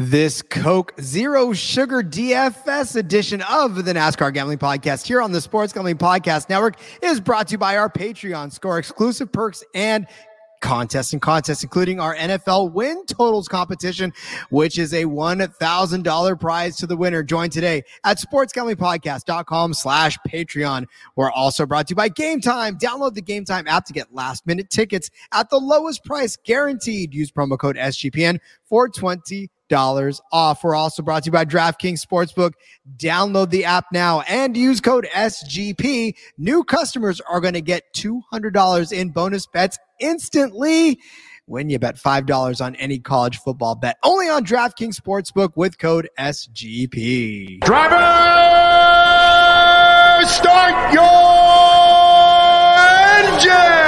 This Coke Zero Sugar DFS edition of the NASCAR Gambling Podcast here on the Sports Gambling Podcast Network is brought to you by our Patreon. Score exclusive perks and contests and contests, including our NFL win totals competition, which is a $1,000 prize to the winner. Join today at sportsgamblingpodcast.com slash Patreon. We're also brought to you by Gametime. Download the Gametime app to get last minute tickets at the lowest price guaranteed. Use promo code SGPN for 20 dollars off. We're also brought to you by DraftKings Sportsbook. Download the app now and use code SGP. New customers are going to get $200 in bonus bets instantly when you bet $5 on any college football bet. Only on DraftKings Sportsbook with code SGP. Driver, start your engine!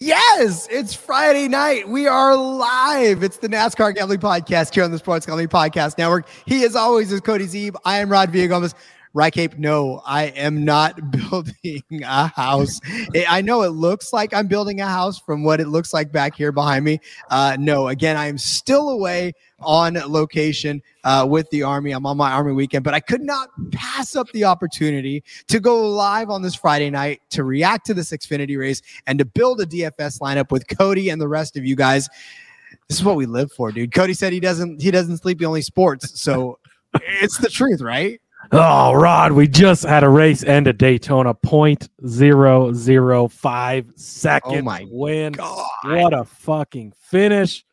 Yes, it's Friday night. We are live. It's the NASCAR Gambling Podcast here on the Sports Gambling Podcast Network. He, as always, is Cody Zeeb. I am Rod Villagomez. Right Cape, no, I am not building a house. I know it looks like I'm building a house from what it looks like back here behind me. Uh, no, again, I am still away on location uh, with the Army. I'm on my Army weekend, but I could not pass up the opportunity to go live on this Friday night to react to this Xfinity race and to build a DFS lineup with Cody and the rest of you guys. This is what we live for, dude. Cody said he doesn't he doesn't sleep, he only sports. So it's the truth, right? Oh, Rod, we just had a race end at Daytona, point zero zero five second Oh my win. God. What a fucking finish!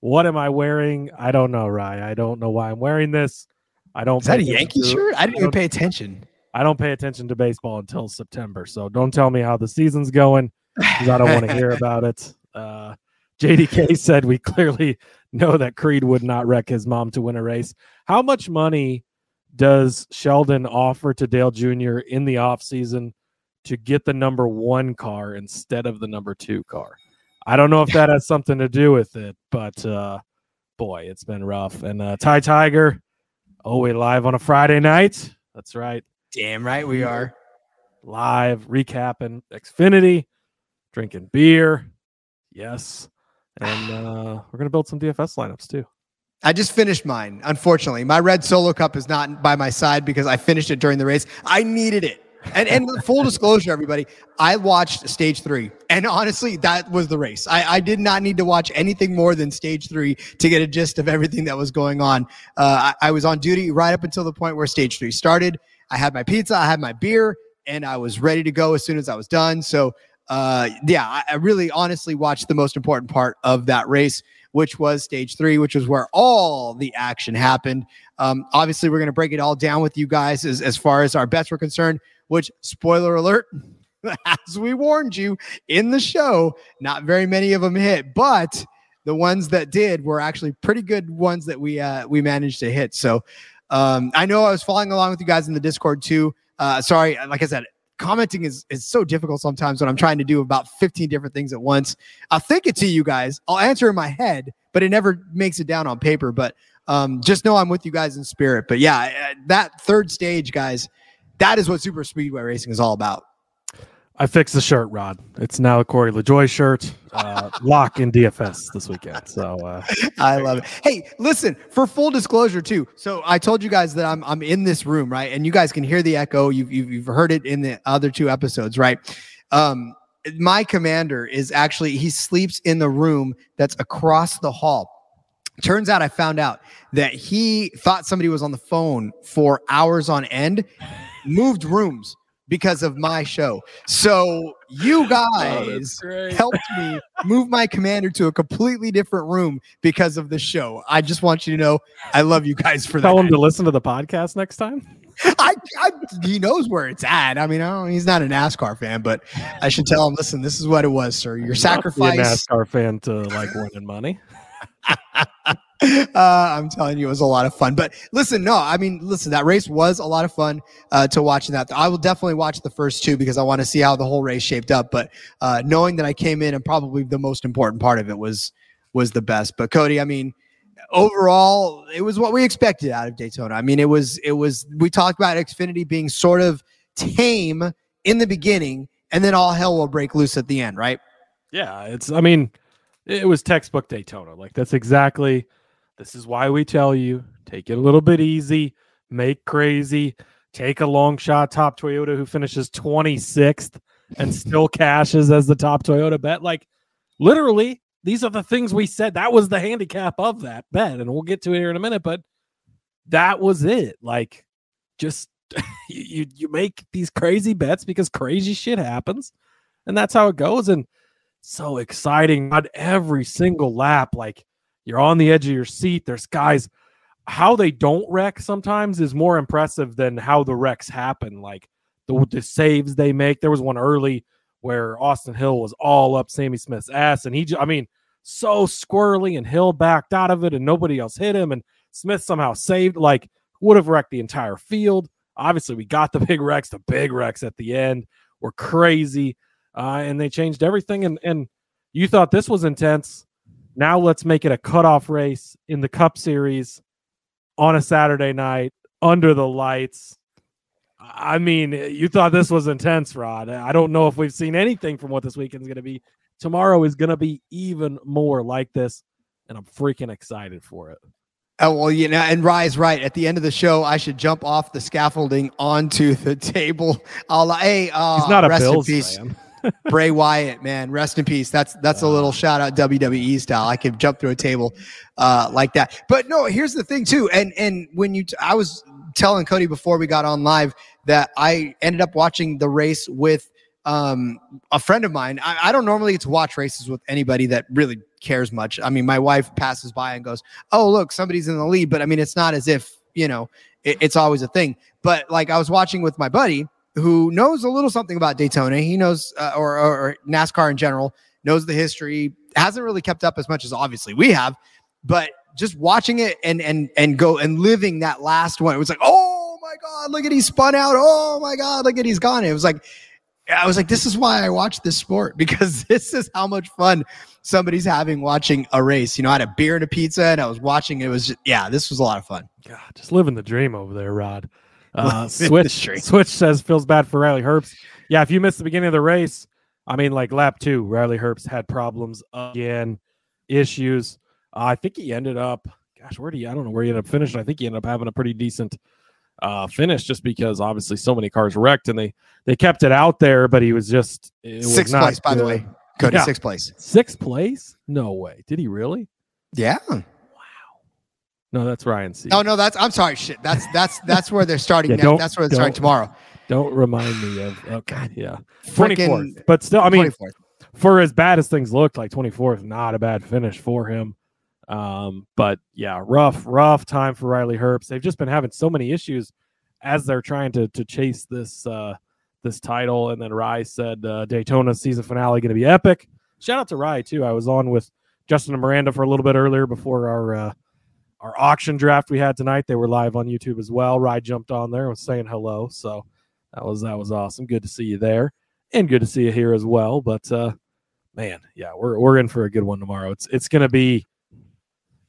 What am I wearing? I don't know, Rye. I don't know why I'm wearing this. I don't. Is that a Yankee to- shirt? I didn't even pay attention. I don't pay attention to baseball until September, so don't tell me how the season's going because I don't want to hear about it. Uh, JDK said we clearly know that Creed would not wreck his mom to win a race. How much money does Sheldon offer to Dale Jr. in the offseason to get the number one car instead of the number two car? I don't know if that has something to do with it, but uh, boy, it's been rough. And uh, Ty Tiger, oh, we live on a Friday night. That's right Damn right we are. live recapping Xfinity, drinking beer. Yes. And uh, we're going to build some DFS lineups too. I just finished mine. Unfortunately, my red solo cup is not by my side because I finished it during the race. I needed it. And and full disclosure, everybody, I watched stage three, and honestly, that was the race. I, I did not need to watch anything more than stage three to get a gist of everything that was going on. Uh, I, I was on duty right up until the point where stage three started. I had my pizza, I had my beer, and I was ready to go as soon as I was done. So, uh, yeah, I, I really honestly watched the most important part of that race which was stage three, which was where all the action happened. Um, obviously, we're going to break it all down with you guys as, as far as our bets were concerned, which, spoiler alert, as we warned you in the show, not very many of them hit, but the ones that did were actually pretty good ones that we uh, we managed to hit. So um, I know I was following along with you guys in the Discord too. Uh, sorry, like I said, commenting is is so difficult sometimes when I'm trying to do about 15 different things at once. I'll think it to you guys. I'll answer in my head, but it never makes it down on paper. But um, just know I'm with you guys in spirit. But yeah, uh, that third stage, guys, that is what super speedway racing is all about. I fixed the shirt, Rod. It's now a Corey LaJoie shirt. Uh, lock in DFS this weekend. So uh, I love it. Hey, listen, for full disclosure too. So I told you guys that I'm I'm in this room, right? And you guys can hear the echo. You've you've, you've heard it in the other two episodes, right? Um my commander is actually he sleeps in the room that's across the hall. Turns out I found out that he thought somebody was on the phone for hours on end, moved rooms because of my show. So you oh, guys helped me move my commander to a completely different room because of the show. I just want you to know I love you guys for Tell that. Tell him to listen to the podcast next time. I, I he knows where it's at. I mean, I don't, he's not a NASCAR fan, but I should tell him, listen, this is what it was, sir. Your Be a sacrifice. NASCAR fan to like winning money. uh, I'm telling you, it was a lot of fun. But listen, no, I mean, listen, that race was a lot of fun uh, to watch that. I will definitely watch the first two because I want to see how the whole race shaped up. But uh, knowing that I came in and probably the most important part of it was was the best. But Cody, I mean, overall, it was what we expected out of Daytona. I mean, it was it was we talked about Xfinity being sort of tame in the beginning, and then all hell will break loose at the end, right? Yeah, it's. I mean, it was textbook Daytona. Like that's exactly. This is why we tell you take it a little bit easy, make crazy, take a long shot. Top Toyota who finishes 26th and still cashes as the top Toyota bet. Like literally, these are the things we said. That was the handicap of that bet, and we'll get to it here in a minute. But that was it. Like just you you, you make these crazy bets because crazy shit happens, and that's how it goes. And so exciting on every single lap. Like you're on the edge of your seat. There's guys, how they don't wreck sometimes is more impressive than how the wrecks happen. Like the, the saves they make. There was one early where Austin Hill was all up Sammy Smith's ass, and he, I mean, so squirrely, and Hill backed out of it, and nobody else hit him, and Smith somehow saved. Like would have wrecked the entire field. Obviously, we got the big wrecks. The big wrecks at the end were crazy uh, and they changed everything. And and you thought this was intense. Now let's make it a cutoff race in the Cup Series on a Saturday night under the lights. I mean, you thought this was intense, Rod. I don't know if we've seen anything from what this weekend's going to be. Tomorrow is going to be even more like this, and I'm freaking excited for it. Oh well, you know, and Rye's right. At the end of the show, I should jump off the scaffolding onto the table. I'll hey, uh, He's not a rest in Bills peace. fan. Bray Wyatt, man, rest in peace. That's that's a little shout out WWE style. I could jump through a table uh, like that. But no, here's the thing too. And and when you, t- I was telling Cody before we got on live that I ended up watching the race with um, a friend of mine. I, I don't normally get to watch races with anybody that really cares much. I mean, my wife passes by and goes, "Oh, look, somebody's in the lead," but I mean, it's not as if you know it, it's always a thing. But like I was watching with my buddy who knows a little something about Daytona. He knows, uh, or, or, NASCAR in general, knows the history. Hasn't really kept up as much as obviously we have, but just watching it and and and go and living that last one, it was like, oh my god, look at he spun out. Oh my god, look at he's gone. It was like. I was like, this is why I watch this sport because this is how much fun somebody's having watching a race. You know, I had a beer and a pizza and I was watching. It was just, yeah, this was a lot of fun. God, just living the dream over there, Rod. Uh, Switch. Switch says feels bad for Riley Herbst. Yeah, if you missed the beginning of the race, I mean, like lap two, Riley Herbst had problems again, issues. Uh, I think he ended up, gosh, where do you? I don't know where he ended up finishing. I think he ended up having a pretty decent uh, finish, just because obviously so many cars wrecked and they they kept it out there, but he was just it was Sixth place, by the way. Cody, Yeah. sixth place. Sixth place? No way. Did he really? Yeah. No, that's Ryan C. Oh no, that's I'm sorry. Shit. That's that's that's where they're starting. Yeah, don't- that's where they're starting tomorrow. Don't remind me of. Okay, God, yeah, twenty fourth. But still, I mean, 24th. for as bad as things looked, like 24th, not a bad finish for him. Um, but yeah, rough, rough time for Riley Herbst. They've just been having so many issues as they're trying to to chase this uh this title. And then Rye said uh, Daytona season finale going to be epic. Shout out to Rye too. I was on with Justin and Miranda for a little bit earlier before our uh, our auction draft we had tonight. They were live on YouTube as well. Rye jumped on there and was saying hello. So that was that was awesome. Good to see you there, and good to see you here as well. But uh, man, yeah, we're we're in for a good one tomorrow. It's it's gonna be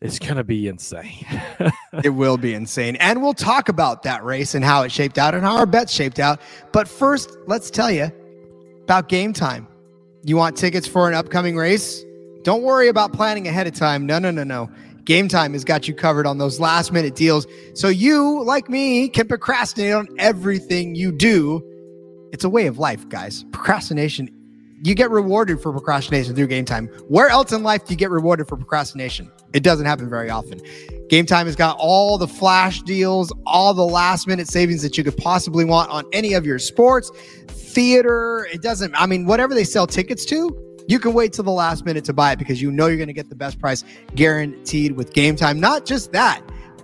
it's gonna be insane. it will be insane. And we'll talk about that race and how it shaped out and how our bets shaped out. But first, let's tell you about Gametime. You want tickets for an upcoming race? Don't worry about planning ahead of time. No, no, no, no. Gametime has got you covered on those last minute deals. So you, like me, can procrastinate on everything you do. It's a way of life, guys. Procrastination you get rewarded for procrastination through Gametime. Where else in life do you get rewarded for procrastination? It doesn't happen very often. Gametime has got all the flash deals, all the last minute savings that you could possibly want on any of your sports, theater. It doesn't, I mean, whatever they sell tickets to, you can wait till the last minute to buy it because you know you're going to get the best price guaranteed with Gametime. Not just that,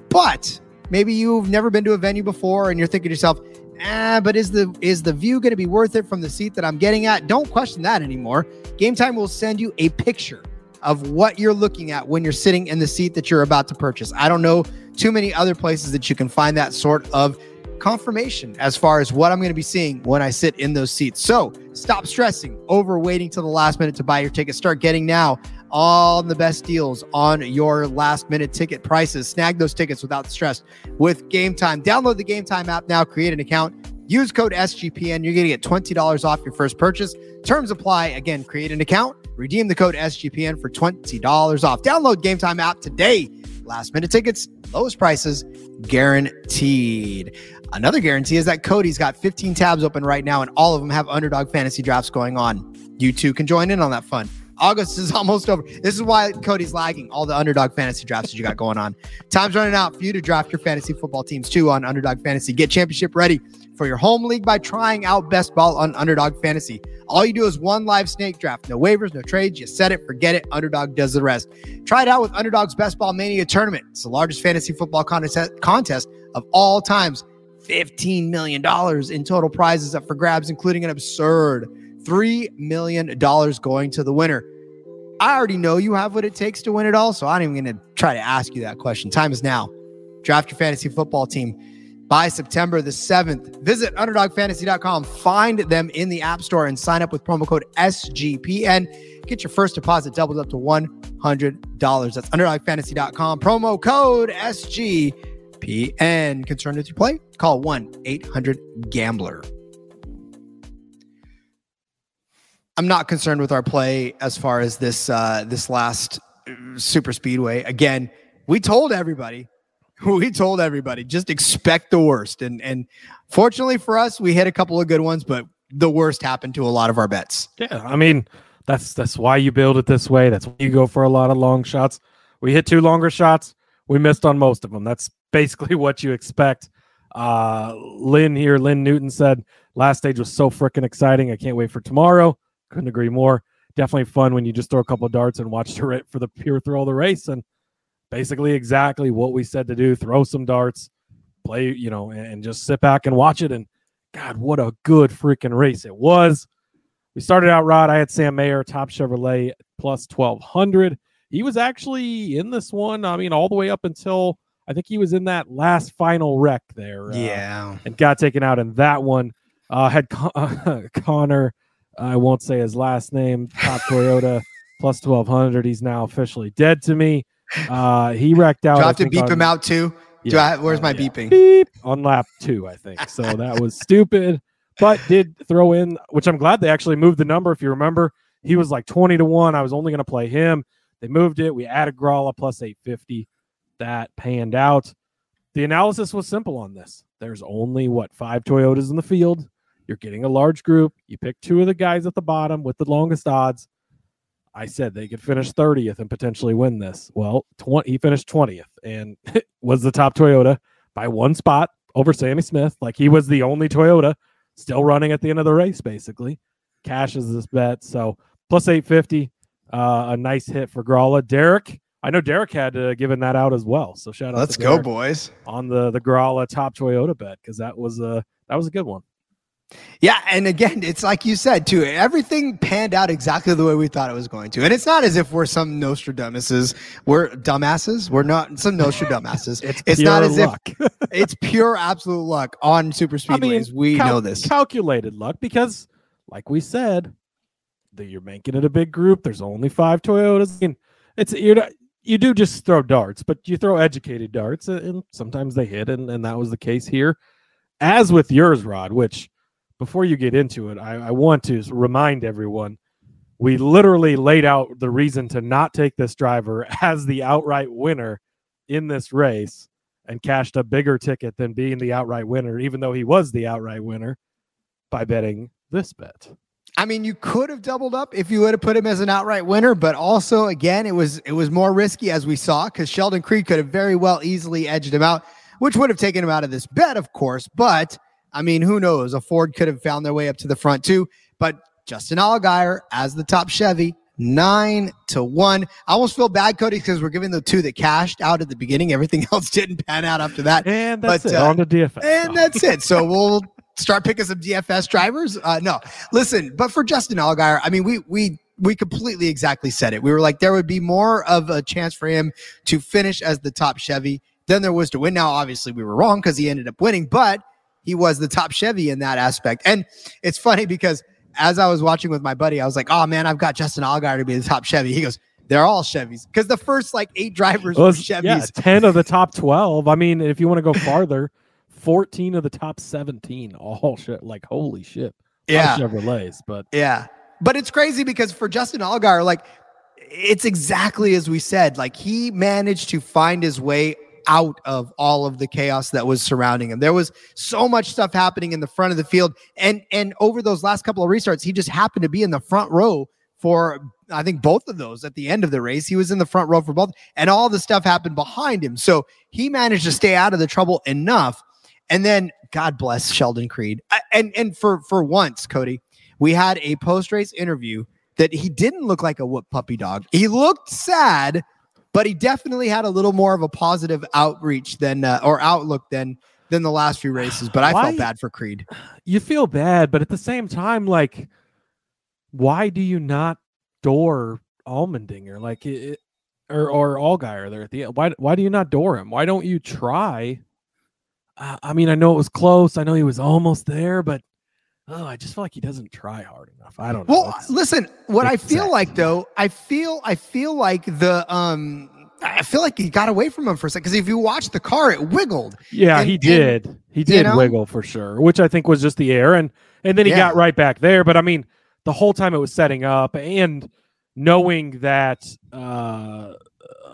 but maybe you've never been to a venue before and you're thinking to yourself, ah, but is the is the view going to be worth it from the seat that I'm getting at? Don't question that anymore. Gametime will send you a picture of what you're looking at when you're sitting in the seat that you're about to purchase. I don't know too many other places that you can find that sort of confirmation as far as what I'm going to be seeing when I sit in those seats. So stop stressing over waiting till the last minute to buy your ticket. Start getting now all the best deals on your last minute ticket prices. Snag those tickets without stress with Gametime. Download the Gametime app now, create an account, use code SGPN. You're going to get $20 off your first purchase. Terms apply. Again, create an account, redeem the code SGPN for $20 off. Download Gametime app today. Last minute tickets, lowest prices guaranteed. Another guarantee is that Cody's got 15 tabs open right now, and all of them have underdog fantasy drafts going on. You too can join in on that fun. August is almost over. This is why Cody's lagging all the underdog fantasy drafts that you got going on. Time's running out for you to draft your fantasy football teams too on Underdog Fantasy. Get championship ready for your home league by trying out best ball on Underdog Fantasy. All you do is one live snake draft. No waivers, no trades. You set it, forget it. Underdog does the rest. Try it out with Underdog's Best Ball Mania tournament. It's the largest fantasy football contest contest of all times. $15 million in total prizes up for grabs, including an absurd $3 million going to the winner. I already know you have what it takes to win it all, so I'm even going to try to ask you that question. Time is now. Draft your fantasy football team by September the 7th. Visit underdogfantasy.com, find them in the App Store, and sign up with promo code SGPN. Get your first deposit doubled up to $100. That's underdogfantasy.com, promo code SGPN. And concerned with your play? Call 1 800 Gambler. I'm not concerned with our play as far as this uh, this last uh, super speedway. Again, we told everybody, we told everybody, just expect the worst. And and fortunately for us, we hit a couple of good ones, but the worst happened to a lot of our bets. Yeah, I mean that's that's why you build it this way. That's why you go for a lot of long shots. We hit two longer shots. We missed on most of them. That's basically what you expect. Uh, Lynn here, Lynn Newton said last stage was so freaking exciting. I can't wait for tomorrow. Couldn't agree more. Definitely fun when you just throw a couple of darts and watch the for the pure thrill of the race. And basically exactly what we said to do. Throw some darts, play, you know, and just sit back and watch it. And God, what a good freaking race it was. We started out, Rod. I had Sam Mayer, top Chevrolet, plus 1200. He was actually in this one, I mean, all the way up until I think he was in that last final wreck there. Uh, yeah. And got taken out in that one. Uh, had Con- uh, Connor I won't say his last name. Top Toyota plus twelve hundred. He's now officially dead to me. Uh, he wrecked out. Do I have to beep on, him out too? Yeah, Do I? Where's uh, my yeah. beeping? Beep on lap two, I think. So that was stupid, but did throw in, which I'm glad they actually moved the number. If you remember, he was like twenty to one. I was only going to play him. They moved it. We added Grala plus eight fifty. That panned out. The analysis was simple on this. There's only what five Toyotas in the field. You're getting a large group. You pick two of the guys at the bottom with the longest odds. I said they could finish 30th and potentially win this. Well, 20, he finished 20th and was the top Toyota by one spot over Sammy Smith. Like he was the only Toyota still running at the end of the race, basically. Cashes this bet. So plus 850, uh, a nice hit for Grala. Derek, I know Derek had uh, given that out as well. So shout out. Let's go, boys, on the the Grala top Toyota bet because that was a that was a good one. Yeah, and again, it's like you said too. Everything panned out exactly the way we thought it was going to, and it's not as if we're some Nostradamuses. We're dumbasses. We're not some Nostradamuses. it's it's not as luck. if it's pure absolute luck on super speedways. I mean, we cal- know this calculated luck because, like we said, that you're making it a big group. There's only five Toyotas. I mean, it's you're not, you do just throw darts, but you throw educated darts, uh, and sometimes they hit, and, and that was the case here. As with yours, Rod, which before you get into it, I, I want to remind everyone we literally laid out the reason to not take this driver as the outright winner in this race and cashed a bigger ticket than being the outright winner, even though he was the outright winner by betting this bet. I mean, you could have doubled up if you would have put him as an outright winner, but also again, it was it was more risky as we saw because Sheldon Creed could have very well easily edged him out, which would have taken him out of this bet, of course. But I mean, who knows? A Ford could have found their way up to the front too. But Justin Allgaier as the top Chevy, nine to one. I almost feel bad, Cody, because we're giving the two that cashed out at the beginning. Everything else didn't pan out after that. And that's But, it. uh, on the DFS. And that's it. So we'll start picking some DFS drivers. Uh, no, listen, but for Justin Allgaier, I mean, we we we completely exactly said it. We were like, there would be more of a chance for him to finish as the top Chevy than there was to win. Now, obviously, we were wrong because he ended up winning, but he was the top Chevy in that aspect. And it's funny because as I was watching with my buddy, I was like, oh man, I've got Justin Allgaier to be the top Chevy. He goes, they're all Chevys because the first like eight drivers Well, were Chevys. yeah, 10 of the top 12. I mean, if you want to go farther, 14 of the top 17. All shit. Like, holy shit. yeah Chevrolets, but Yeah. But it's crazy because for Justin Allgaier, like it's exactly as we said. Like he managed to find his way out of all of the chaos that was surrounding him. There was so much stuff happening in the front of the field. And and over those last couple of restarts, he just happened to be in the front row for I think both of those at the end of the race. He was in the front row for both, and all the stuff happened behind him. So he managed to stay out of the trouble enough. And then God bless Sheldon Creed. And and for for once, Cody, we had a post race interview that he didn't look like a whoop puppy dog. He looked sad, but he definitely had a little more of a positive outreach than uh, or outlook than than the last few races. But I Why- felt bad for Creed. you feel bad, but at the same time, like, why do you not door Allmendinger? Like, it, or or Allgaier there at the end? Why why do you not door him? Why don't you try? Uh, I mean, I know it was close. I know he was almost there, but oh, I just feel like he doesn't try hard enough. I don't know. Well, listen, what I feel like though, I feel I feel like the um I feel like he got away from him for a second because if you watch the car, it wiggled. Yeah, And- he and, did. he did know? wiggle for sure, which I think was just the air, and and then he Yeah. got right back there. But I mean, the whole time it was setting up, and knowing that uh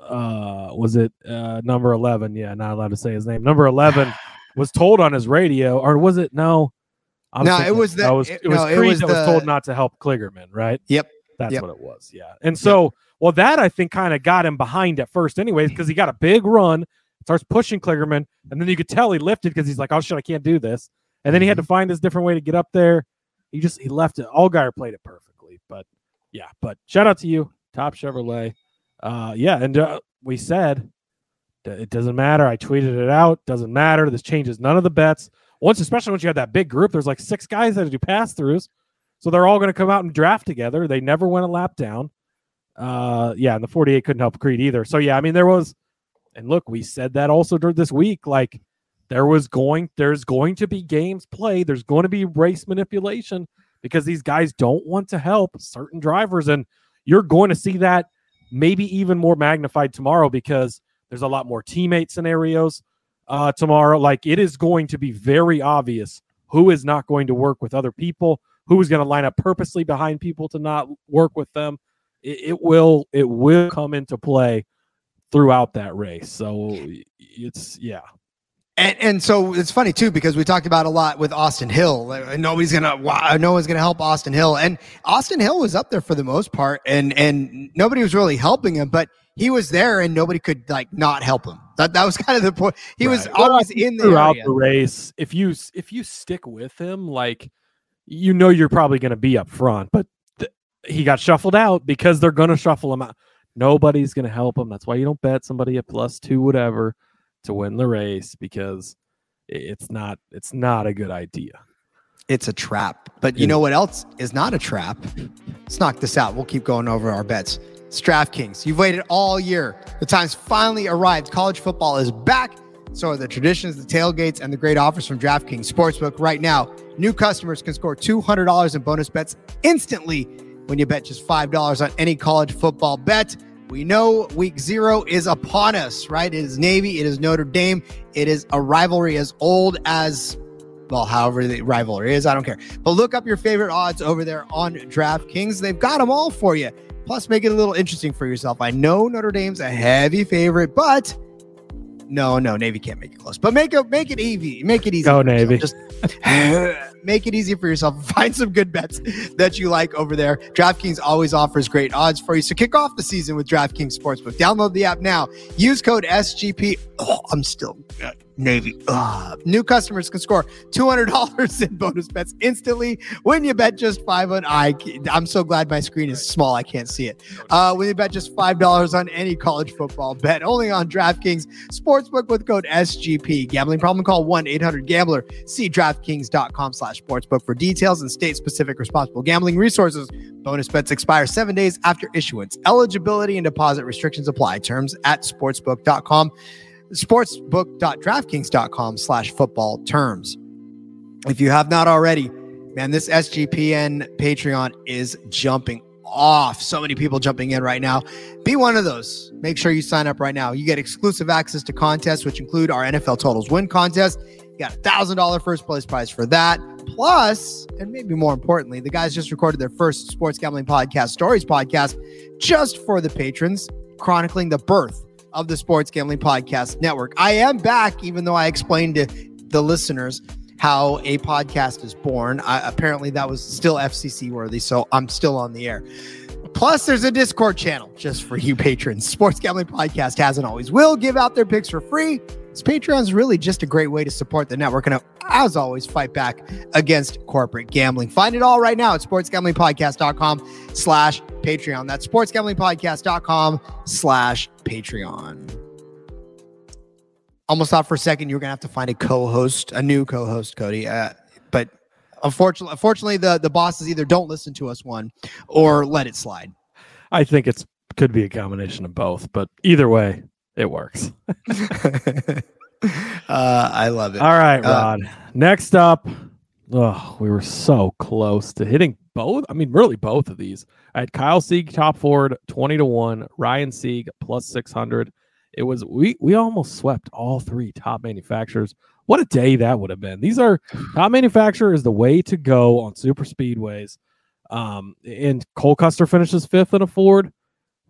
uh was it uh number eleven? Yeah, not allowed to say his name. Number eleven was told on his radio, or was it no? I'm No, it was the- that was it- it was no, it Creed was that was told not to help Kligerman, right? Yep. That's Yep. what it was. Yeah. And so, well, that I think kind of got him behind at first, anyways, because he got a big run, starts pushing Kligerman, and then you could tell he lifted because he's like, oh shit, I can't do this. And then he had to find his different way to get up there. He just he left it. Allgaier played it perfectly. But yeah, but shout out to you, Top Chevrolet. Uh yeah, and uh, we said it doesn't matter. I tweeted it out. Doesn't matter. This changes none of the bets. Once, especially once you have that big group, there's like six guys that do pass throughs. So they're all going to come out and draft together. They never went a lap down. Uh, yeah, and the 48 couldn't help Creed either. So yeah, I mean there was, and look, we said that also during this week. Like there was going, there's going to be games played. There's going to be race manipulation because these guys don't want to help certain drivers, and you're going to see that maybe even more magnified tomorrow because there's a lot more teammate scenarios uh, tomorrow. Like it is going to be very obvious who is not going to work with other people, who is going to line up purposely behind people to not work with them. It, it will it will come into play throughout that race. So it's yeah. And and so it's funny too because we talked about a lot with Austin Hill. Nobody's gonna, wow, no one's gonna help Austin Hill, and Austin Hill was up there for the most part, and and nobody was really helping him, but he was there, and nobody could like not help him. That that was kind of the point. He was Right. Well, always in the throughout area. the race. If you if you stick with him, like you know, you're probably going to be up front. But th- he got shuffled out because they're going to shuffle him out. Nobody's going to help him. That's why you don't bet somebody at plus two, whatever, to win the race because it's not it's not a good idea. It's a trap. But you know what else is not a trap? Let's knock this out. We'll keep going over our bets. It's DraftKings. You've waited all year. The time's finally arrived. College football is back. So are the traditions, the tailgates, and the great offers from DraftKings Sportsbook. Right now, new customers can score $200 in bonus bets instantly when you bet just $5 on any college football bet. We know week zero is upon us, right? It is Navy, it is Notre Dame, it is a rivalry as old as well, however the rivalry is, I don't care. But look up your favorite odds over there on DraftKings. They've got them all for you. Plus, make it a little interesting for yourself. I know Notre Dame's a heavy favorite, but no, no, Navy can't make it close. But make it make it easy. Make it easy. Go yourself. Navy. Just Make it easy for yourself. Find some good bets that you like over there. DraftKings always offers great odds for you. So kick off the season with DraftKings Sportsbook. Download the app now. Use code SGP. Oh, I'm still uh, Navy. Ugh. New customers can score $200 in bonus bets instantly when you bet just five on I. I'm so glad my screen is small. I can't see it. Uh, when you bet just $5 on any college football bet, only on DraftKings Sportsbook with code SGP. Gambling problem? Call 1-800-GAMBLER. See DraftKings.com slash sportsbook for details and state-specific responsible gambling resources. Bonus bets expire seven days after issuance. Eligibility and deposit restrictions apply. Terms at sportsbook.com sportsbook.draftkings.com slash football terms. If you have not already, man, this SGPN Patreon is jumping off. So many people jumping in right now. Be one of those. Make sure you sign up right now. You get exclusive access to contests, which include our NFL Totals Win contest. You got a thousand dollar first place prize for that. Plus, and maybe more importantly, the guys just recorded their first sports gambling podcast, Stories podcast, just for the patrons, chronicling the birth of the Sports Gambling Podcast Network. I am back, even though I explained to the listeners how a podcast is born. I, apparently, that was still FCC worthy, so I'm still on the air. Plus, there's a Discord channel just for you patrons. Sports Gambling Podcast has and always will give out their picks for free. This Patreon's really just a great way to support the network and, as always, fight back against corporate gambling. Find it all right now at sportsgamblingpodcast.com slash Patreon. That's sportsgamblingpodcast.com slash Patreon. Almost thought for a second you were to have to find a co-host, a new co-host, Cody. Uh, but unfortunately, unfortunately, the, the bosses either don't listen to us one or let it slide. I think it's could be a combination of both, but either way, it works. uh, I love it. All right, Uh, Rod. Next up, oh, we were so close to hitting both. I mean, really both of these. I had Kyle Sieg top Ford, twenty to one. Ryan Sieg plus six hundred. It was we we almost swept all three top manufacturers. What a day that would have been. These are top manufacturer is the way to go on super speedways. Um, and Cole Custer finishes fifth in a Ford.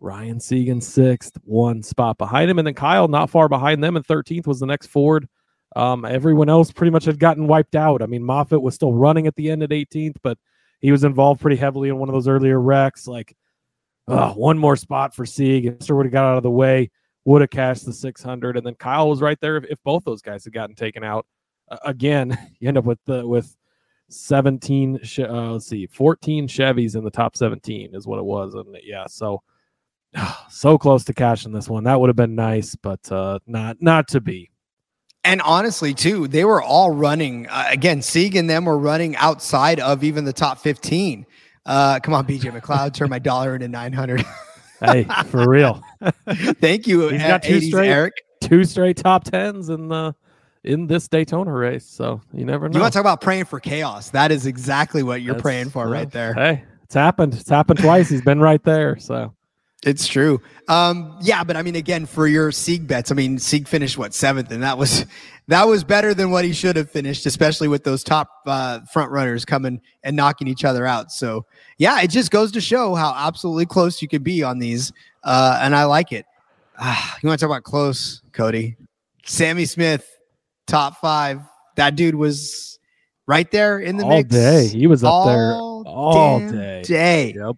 Ryan Segan sixth, one spot behind him, and then Kyle not far behind them, and thirteenth was the next Ford. Um, everyone else pretty much had gotten wiped out. I mean, Moffitt was still running at the end at 18th, but he was involved pretty heavily in one of those earlier wrecks. Like, uh, one more spot for Sieg. If would have got out of the way, would have cashed the 600, and then Kyle was right there. If, if both those guys had gotten taken out, uh, again, you end up with the with 17. Uh, let's see, 14 Chevys in the top 17 is what it was, and yeah, so so close to cashing this one. That would have been nice, but uh, not not to be. And honestly, too, they were all running uh, again. Sieg and them were running outside of even the top fifteen. Uh, come on, BJ McLeod, turn my dollar into nine hundred. Hey, for real. Thank you, He's got two 80s straight Eric. two straight top tens in the in this Daytona race. So you never know. You want to talk about praying for chaos? That is exactly what you're That's- praying for right there. Hey, it's happened. It's happened twice. He's been right there. So It's true. Um, yeah, but I mean, again, for your Sieg bets, I mean, Sieg finished what seventh, and that was that was better than what he should have finished, especially with those top uh, front runners coming and knocking each other out. So, yeah, it just goes to show how absolutely close you can be on these, uh, and I like it. Ah, you want to talk about close, Cody? Sammy Smith, top five. That dude was right there in the mix. all mix day he was up there all all damn day. day. Yep.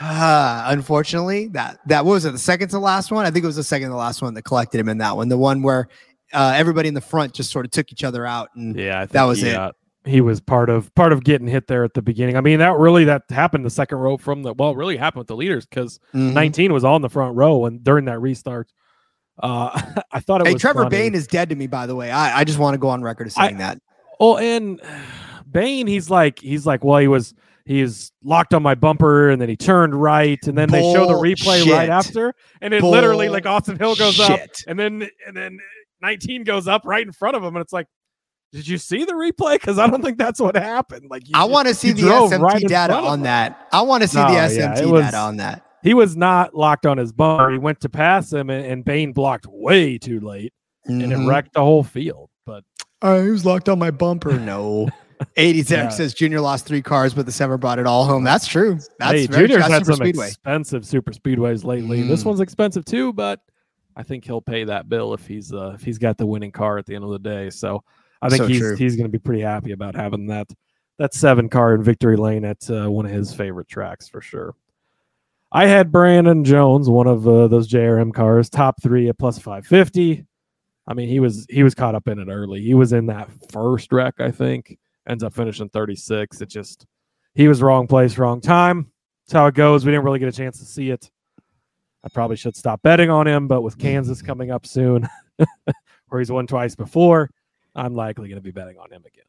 Ah, unfortunately, that that was it the second to last one. I think it was the second to last one that collected him in that one. The one where uh, everybody in the front just sort of took each other out, and Yeah, I think That was he, it. uh, he was part of part of getting hit there at the beginning. I mean, that really that happened the second row from the well, it really happened with the leaders because Mhm. 19 was on the front row and during that restart. Uh, I thought it Hey, was Trevor funny. Bayne is dead to me, by the way. I, I just want to go on record as I- saying that. Oh, and Bayne, he's like, he's like, well, he was, he's locked on my bumper, and then he turned right, and then they show the replay right after, and it literally like Austin Hill goes up, and then and then 19 goes up right in front of him, and it's like, did you see the replay? Because I don't think that's what happened. Like, you I want to see the SMT right data on that. I want to see No, the yeah, SMT it was- data on that. He was not locked on his bumper. He went to pass him, and, and Bayne blocked way too late, and it Mhm. wrecked the whole field. But Uh, he was locked on my bumper. No. 80s Eric Yeah. says Junior lost three cars, but the Sever brought it all home. That's true. That's hey, very. Junior's had some Speedway. expensive super speedways lately. This Mm. one's expensive too, but I think he'll pay that bill if he's uh, if he's got the winning car at the end of the day. So I think So he's true. he's going to be pretty happy about having that that seven car in victory lane at uh, one of his favorite tracks for sure. I had Brandon Jones, one of uh, those JRM cars, top three at plus five fifty. I mean, he was he was caught up in it early. He was in that first wreck, I think. Ends up finishing thirty six. It just he was wrong place, wrong time. That's how it goes. We didn't really get a chance to see it. I probably should stop betting on him, but with Kansas coming up soon, where he's won twice before, I'm likely going to be betting on him again.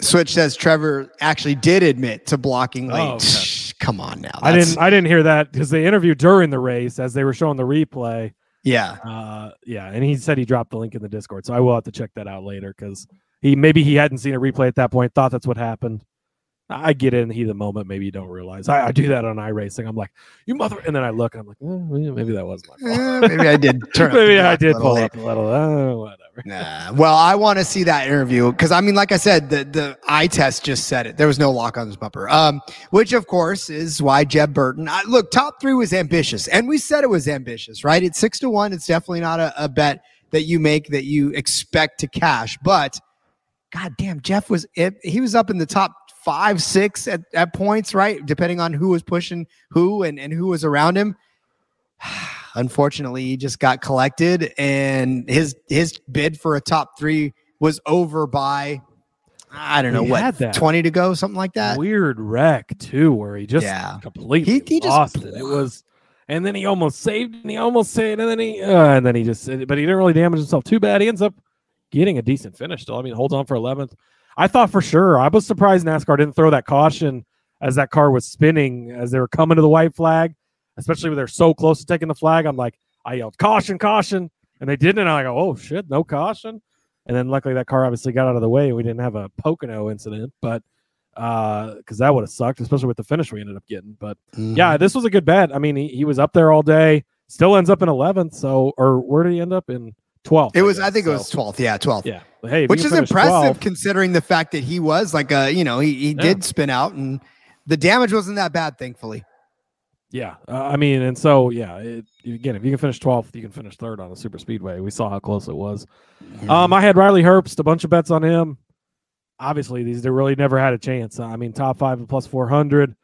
Switch says Trevor actually did admit to blocking late. Oh, okay. Come on now. I didn't I didn't hear that because they interviewed during the race as they were showing the replay. Yeah. Uh, yeah, and he said he dropped the link in the Discord, so I will have to check that out later because he maybe he hadn't seen a replay at that point, thought that's what happened. I get in the heat of the moment. Maybe you don't realize. I, I do that on iRacing. I'm like, you mother, and then I look and I'm like, eh, maybe that was my fault. Eh, maybe I did turn. maybe I did pull late. up a little. Uh, whatever. Nah. Well, I want to see that interview because I mean, like I said, the the eye test just said it. There was no lock on this bumper. Um, which of course is why Jeb Burton. I, look, top three was ambitious, and we said it was ambitious, right? It's six to one. It's definitely not a, a bet that you make that you expect to cash. But God damn, Jeff was it, he was up in the top five, six at, at points, right? Depending on who was pushing who and, and who was around him. Unfortunately, he just got collected, and his his bid for a top three was over by I don't know He what twenty to go, something like that. Weird wreck too, where he just Yeah. completely He- he just- lost it. It was, and then he almost saved, and he almost saved, and then he, uh, and then he just, but he didn't really damage himself too bad. He ends up getting a decent finish still. I mean, holds on for eleventh. I thought for sure. I was surprised NASCAR didn't throw that caution as that car was spinning as they were coming to the white flag, especially when they're so close to taking the flag. I'm like, I yelled caution, caution, and they didn't. And I go, oh shit, no caution. And then luckily that car obviously got out of the way. We didn't have a Pocono incident, but because that would have sucked, especially with the finish we ended up getting. But Mm-hmm. yeah, this was a good bet. I mean, he, he was up there all day, still ends up in 11th. So, or where did he end up in 12th? It was, guess. I think it was twelfth. Yeah, twelfth. Yeah. But hey, which is impressive 12th considering the fact that he was like a you know he, he Yeah. did spin out and the damage wasn't that bad thankfully Yeah, uh, I mean, and so yeah, it, again, if you can finish 12th, you can finish third on a super speedway. We saw how close it was. Um, I had Riley Herbst, a bunch of bets on him. Obviously, these they really never had a chance. I mean, top five and plus 400,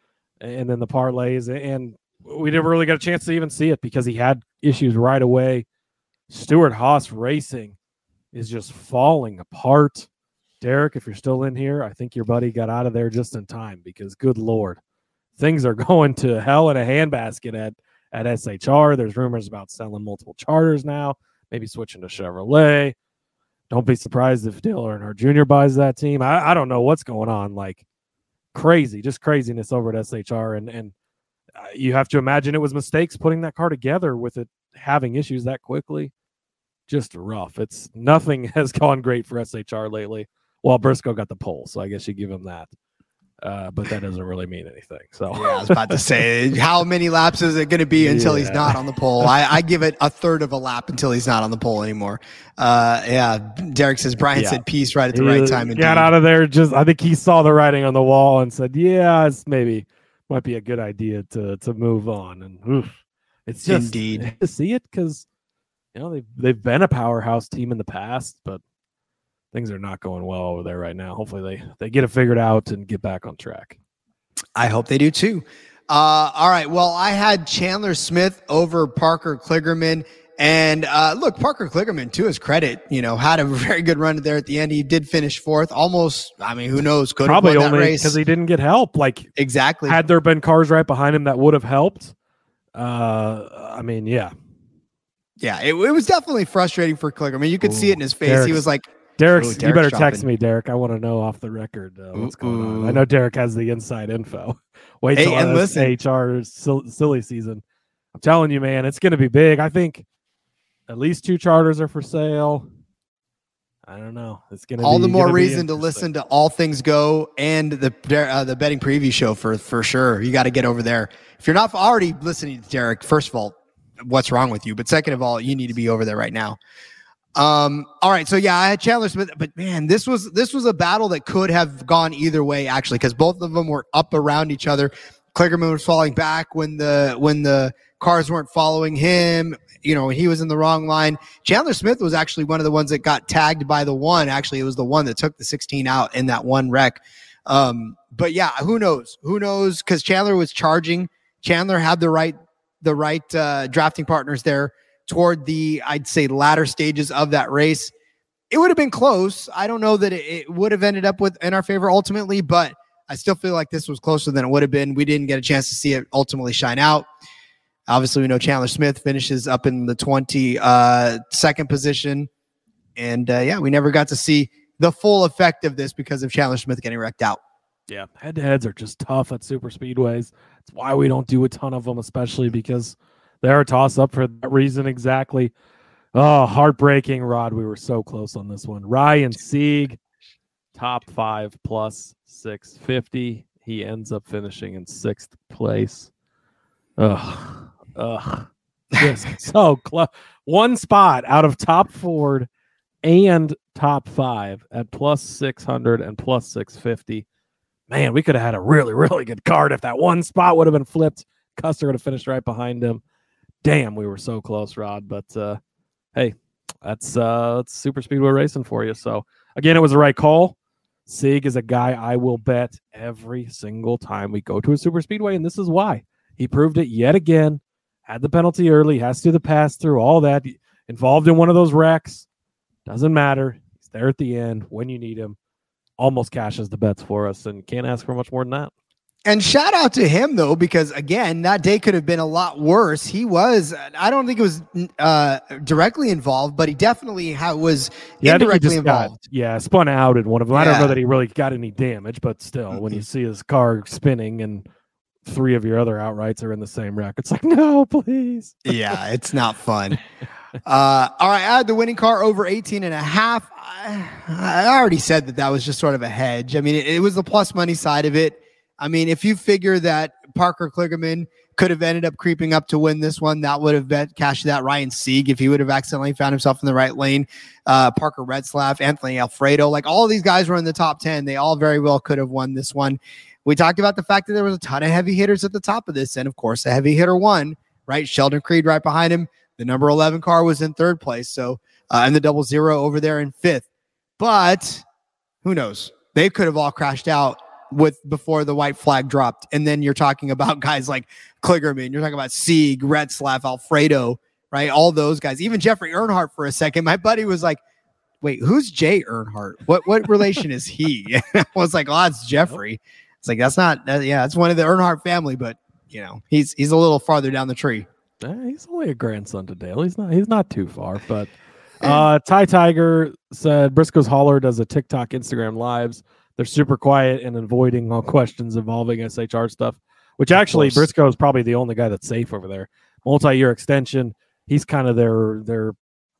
and then the parlays, and we never really got a chance to even see it because he had issues right away. Stewart-Haas Racing is just falling apart. Derek, if you're still in here, I think your buddy got out of there just in time because good lord, things are going to hell in a handbasket at at SHR. There's rumors about selling multiple charters now, maybe switching to Chevrolet. Don't be surprised if Dale Earnhardt Jr. buys that team. I, I don't know what's going on. Like crazy, just craziness over at SHR. And and uh, you have to imagine it was mistakes putting that car together with it having issues that quickly. Just rough. It's nothing has gone great for SHR lately. Well, Briscoe got the pole, so I guess you give him that. Uh, but that doesn't really mean anything. So yeah i was about to say how many laps is it going to be until he's not on the pole I, I give it a third of a lap until he's not on the pole anymore uh yeah derek says brian Yeah. said peace right at the He right time and Got indeed. out of there. Just I think he saw the writing on the wall and said, "Yeah, it's maybe might be a good idea to to move on." And oof, it's just Indeed. to see it because you know they've they've been a powerhouse team in the past, but things are not going well over there right now. Hopefully they they get it figured out and get back on track. I hope they do too. Uh, all right. Well, I had Chandler Smith over Parker Kligerman. And uh, look, Parker Kligerman, to his credit, you know, had a very good run there at the end. He did finish fourth, almost. I mean, who knows? Could Probably only because he didn't get help. Like exactly. had there been cars right behind him that would have helped. Uh, I mean, yeah, yeah, it, it was definitely frustrating for Click. I mean, You could see it in his face. he was like, Derek's, Ooh, you Derek's better text me, Derek. I want to know off the record uh, what's going on. I know Derek has the inside info. Wait Hey, till and this listen- HR silly season. I'm telling you, man, it's going to be big. I think at least two charters are for sale. I don't know. It's going to all be, the more reason to listen to All Things Go and the uh, the betting preview show for for sure. You got to get over there. If you're not already listening to Derek, first of all, what's wrong with you? But second of all, you need to be over there right now. Um, all right, so yeah, I had Chandler Smith, but man, this was this was a battle that could have gone either way actually, because both of them were up around each other. Kligerman was falling back when the when the cars weren't following him. You know, when he was in the wrong line. Chandler Smith was actually one of the ones that got tagged by the one. Actually, it was the one that took the 16 out in that one wreck. Um, but yeah, who knows? Who knows? Because Chandler was charging. Chandler had the right the right uh, drafting partners there toward the I'd say latter stages of that race. It would have been close. I don't know that it, would have ended up with in our favor ultimately, but I still feel like this was closer than it would have been. We didn't get a chance to see it ultimately shine out. Obviously, we know Chandler Smith finishes up in the 20 uh, second position. And uh, yeah, we never got to see the full effect of this because of Chandler Smith getting wrecked out. Yeah, head to heads are just tough at super speedways. It's why we don't do a ton of them, especially because they're a toss up for that reason exactly. Oh, heartbreaking, Rod. We were so close on this one. Ryan Sieg, top five plus 650. He ends up finishing in sixth place. Ugh. Ugh. Just so close. One spot out of top Ford and top five at plus 600 and plus 650 man, we could have had a really, really good card if that one spot would have been flipped. Custer would have finished right behind him. Damn, we were so close, Rod. But uh, hey, that's uh, that's super speedway racing for you. So again, it was the right call. Sieg is a guy I will bet every single time we go to a super speedway, and this is why he proved it yet again. Had the penalty early, has to do the pass through, all that involved in one of those wrecks. Doesn't matter. He's there at the end when you need him almost cashes the bets for us and can't ask for much more than that. And shout out to him though, because again, that day could have been a lot worse. He was, I don't think it was uh, directly involved, but he definitely ha- was yeah, indirectly involved. Got, yeah, spun out in one of them. Yeah. I don't know that he really got any damage, but still, mm-hmm. when you see his car spinning and three of your other outrights are in the same wreck, it's like, no, please. yeah, it's not fun. Uh, all right, I had the winning car over 18 and a half. I, I already said that that was just sort of a hedge. I mean, it, it, was the plus money side of it. I mean, if you figure that Parker Kligerman could have ended up creeping up to win this one, that would have bet cashed that Ryan Sieg if he would have accidentally found himself in the right lane. Uh, Parker Retzlaff, Anthony Alfredo, like all these guys were in the top 10. They all very well could have won this one. We talked about the fact that there was a ton of heavy hitters at the top of this, and of course, a heavy hitter won, right? Sheldon Creed right behind him. The number 11 car was in third place. So, uh, and the double zero over there in fifth. But who knows? They could have all crashed out with before the white flag dropped. And then you're talking about guys like Kligerman, you're talking about Sieg, Retzlaff, Alfredo, right? All those guys, even Jeffrey Earnhardt for a second. My buddy was like, wait, who's Jay Earnhardt? What what relation is he? I was like, oh, it's Jeffrey. It's like that's not yeah, it's one of the Earnhardt family, but you know, he's he's a little farther down the tree. He's only a grandson to Dale. He's not. He's not too far. But uh, Ty Tiger said Briscoe's Holler does a TikTok, Instagram lives. They're super quiet and avoiding all questions involving SHR stuff. Which actually, Briscoe is probably the only guy that's safe over there. Multi-year extension. He's kind of their their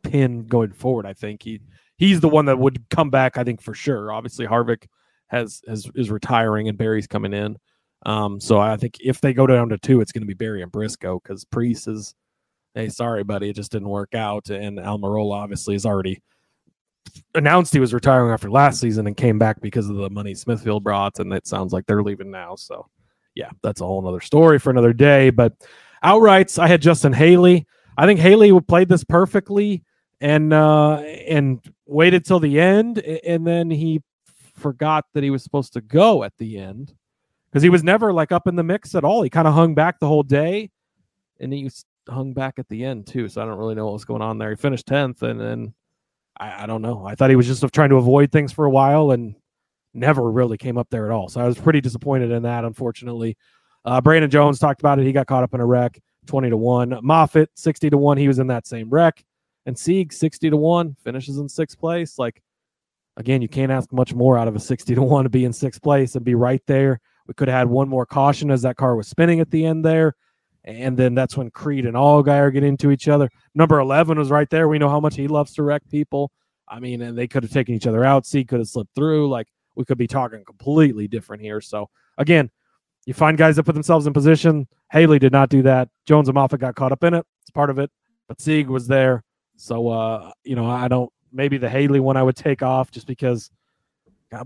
pin going forward. I think he he's the one that would come back. I think for sure. Obviously, Harvick has has is retiring and Berry's coming in. Um, so I think if they go down to two, it's going to be Berry and Briscoe because Preece is, hey, sorry, buddy, it just didn't work out. And Almirola obviously has already announced he was retiring after last season and came back because of the money Smithfield brought. And it sounds like they're leaving now. So yeah, that's a whole other story for another day. But outrights, I had Justin Haley. I think Haley played this perfectly and uh and waited till the end and then he forgot that he was supposed to go at the end because he was never like up in the mix at all. He kind of hung back the whole day, and he hung back at the end too. So I don't really know what was going on there. He finished tenth, and then I, I, don't know. I thought he was just trying to avoid things for a while, and never really came up there at all. So I was pretty disappointed in that. Unfortunately, uh, Brandon Jones talked about it. He got caught up in a wreck, twenty to one. Moffitt sixty to one. He was in that same wreck, and Sieg sixty to one finishes in sixth place. Like again, you can't ask much more out of a sixty to one to be in sixth place and be right there we could have had one more caution as that car was spinning at the end there. And then that's when Creed and Allgaier get into each other. Number 11 was right there. We know how much he loves to wreck people. I mean, and they could have taken each other out. C could have slipped through. Like we could be talking completely different here. So again, you find guys that put themselves in position. Haley did not do that. Jones and Moffitt got caught up in it. It's part of it. But Sieg was there. So uh, you know, I don't maybe the Haley one I would take off just because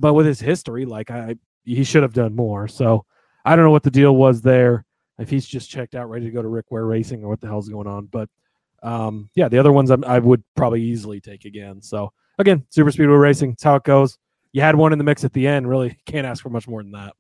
but with his history, like I he should have done more. So I don't know what the deal was there. If he's just checked out, ready to go to Rick Ware Racing, or what the hell's going on. But um, yeah, the other ones I'm, i would probably easily take again. So again, Super Speedway Racing, it's how it goes. You had one in the mix at the end. Really can't ask for much more than that.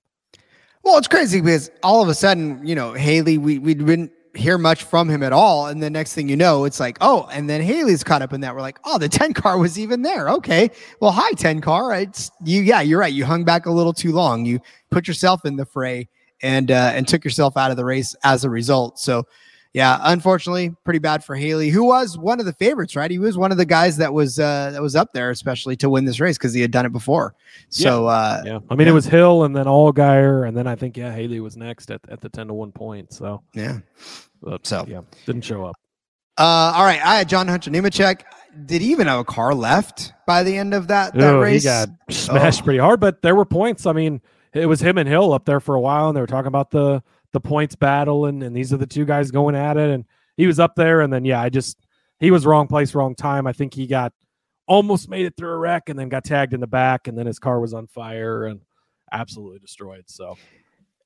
Well, it's crazy because all of a sudden, you know, Haley, we we didn't hear much from him at all, and the next thing you know, it's like, oh, and then Haley's caught up in that. We're like, oh, the ten car was even there. Okay, well, hi, ten car. It's you. Yeah, you're right. You hung back a little too long. You put yourself in the fray and uh, and took yourself out of the race as a result. So yeah, unfortunately, pretty bad for Haley, who was one of the favorites, right? He was one of the guys that was uh, that was up there, especially to win this race because he had done it before. So yeah, uh, yeah. I mean, yeah. it was Hill and then Allgaier, and then I think yeah, Haley was next at, at the ten to one point. So yeah, but, so yeah, didn't show up. Uh, all right, I had John Hunter Nemechek. Did he even have a car left by the end of that, that Ooh, race? He got smashed oh. pretty hard, but there were points. I mean, it was him and Hill up there for a while, and they were talking about the the points battle, and, and these are the two guys going at it, and he was up there, and then yeah, I just he was wrong place, wrong time. I think he got almost made it through a wreck, and then got tagged in the back, and then his car was on fire and absolutely destroyed. So,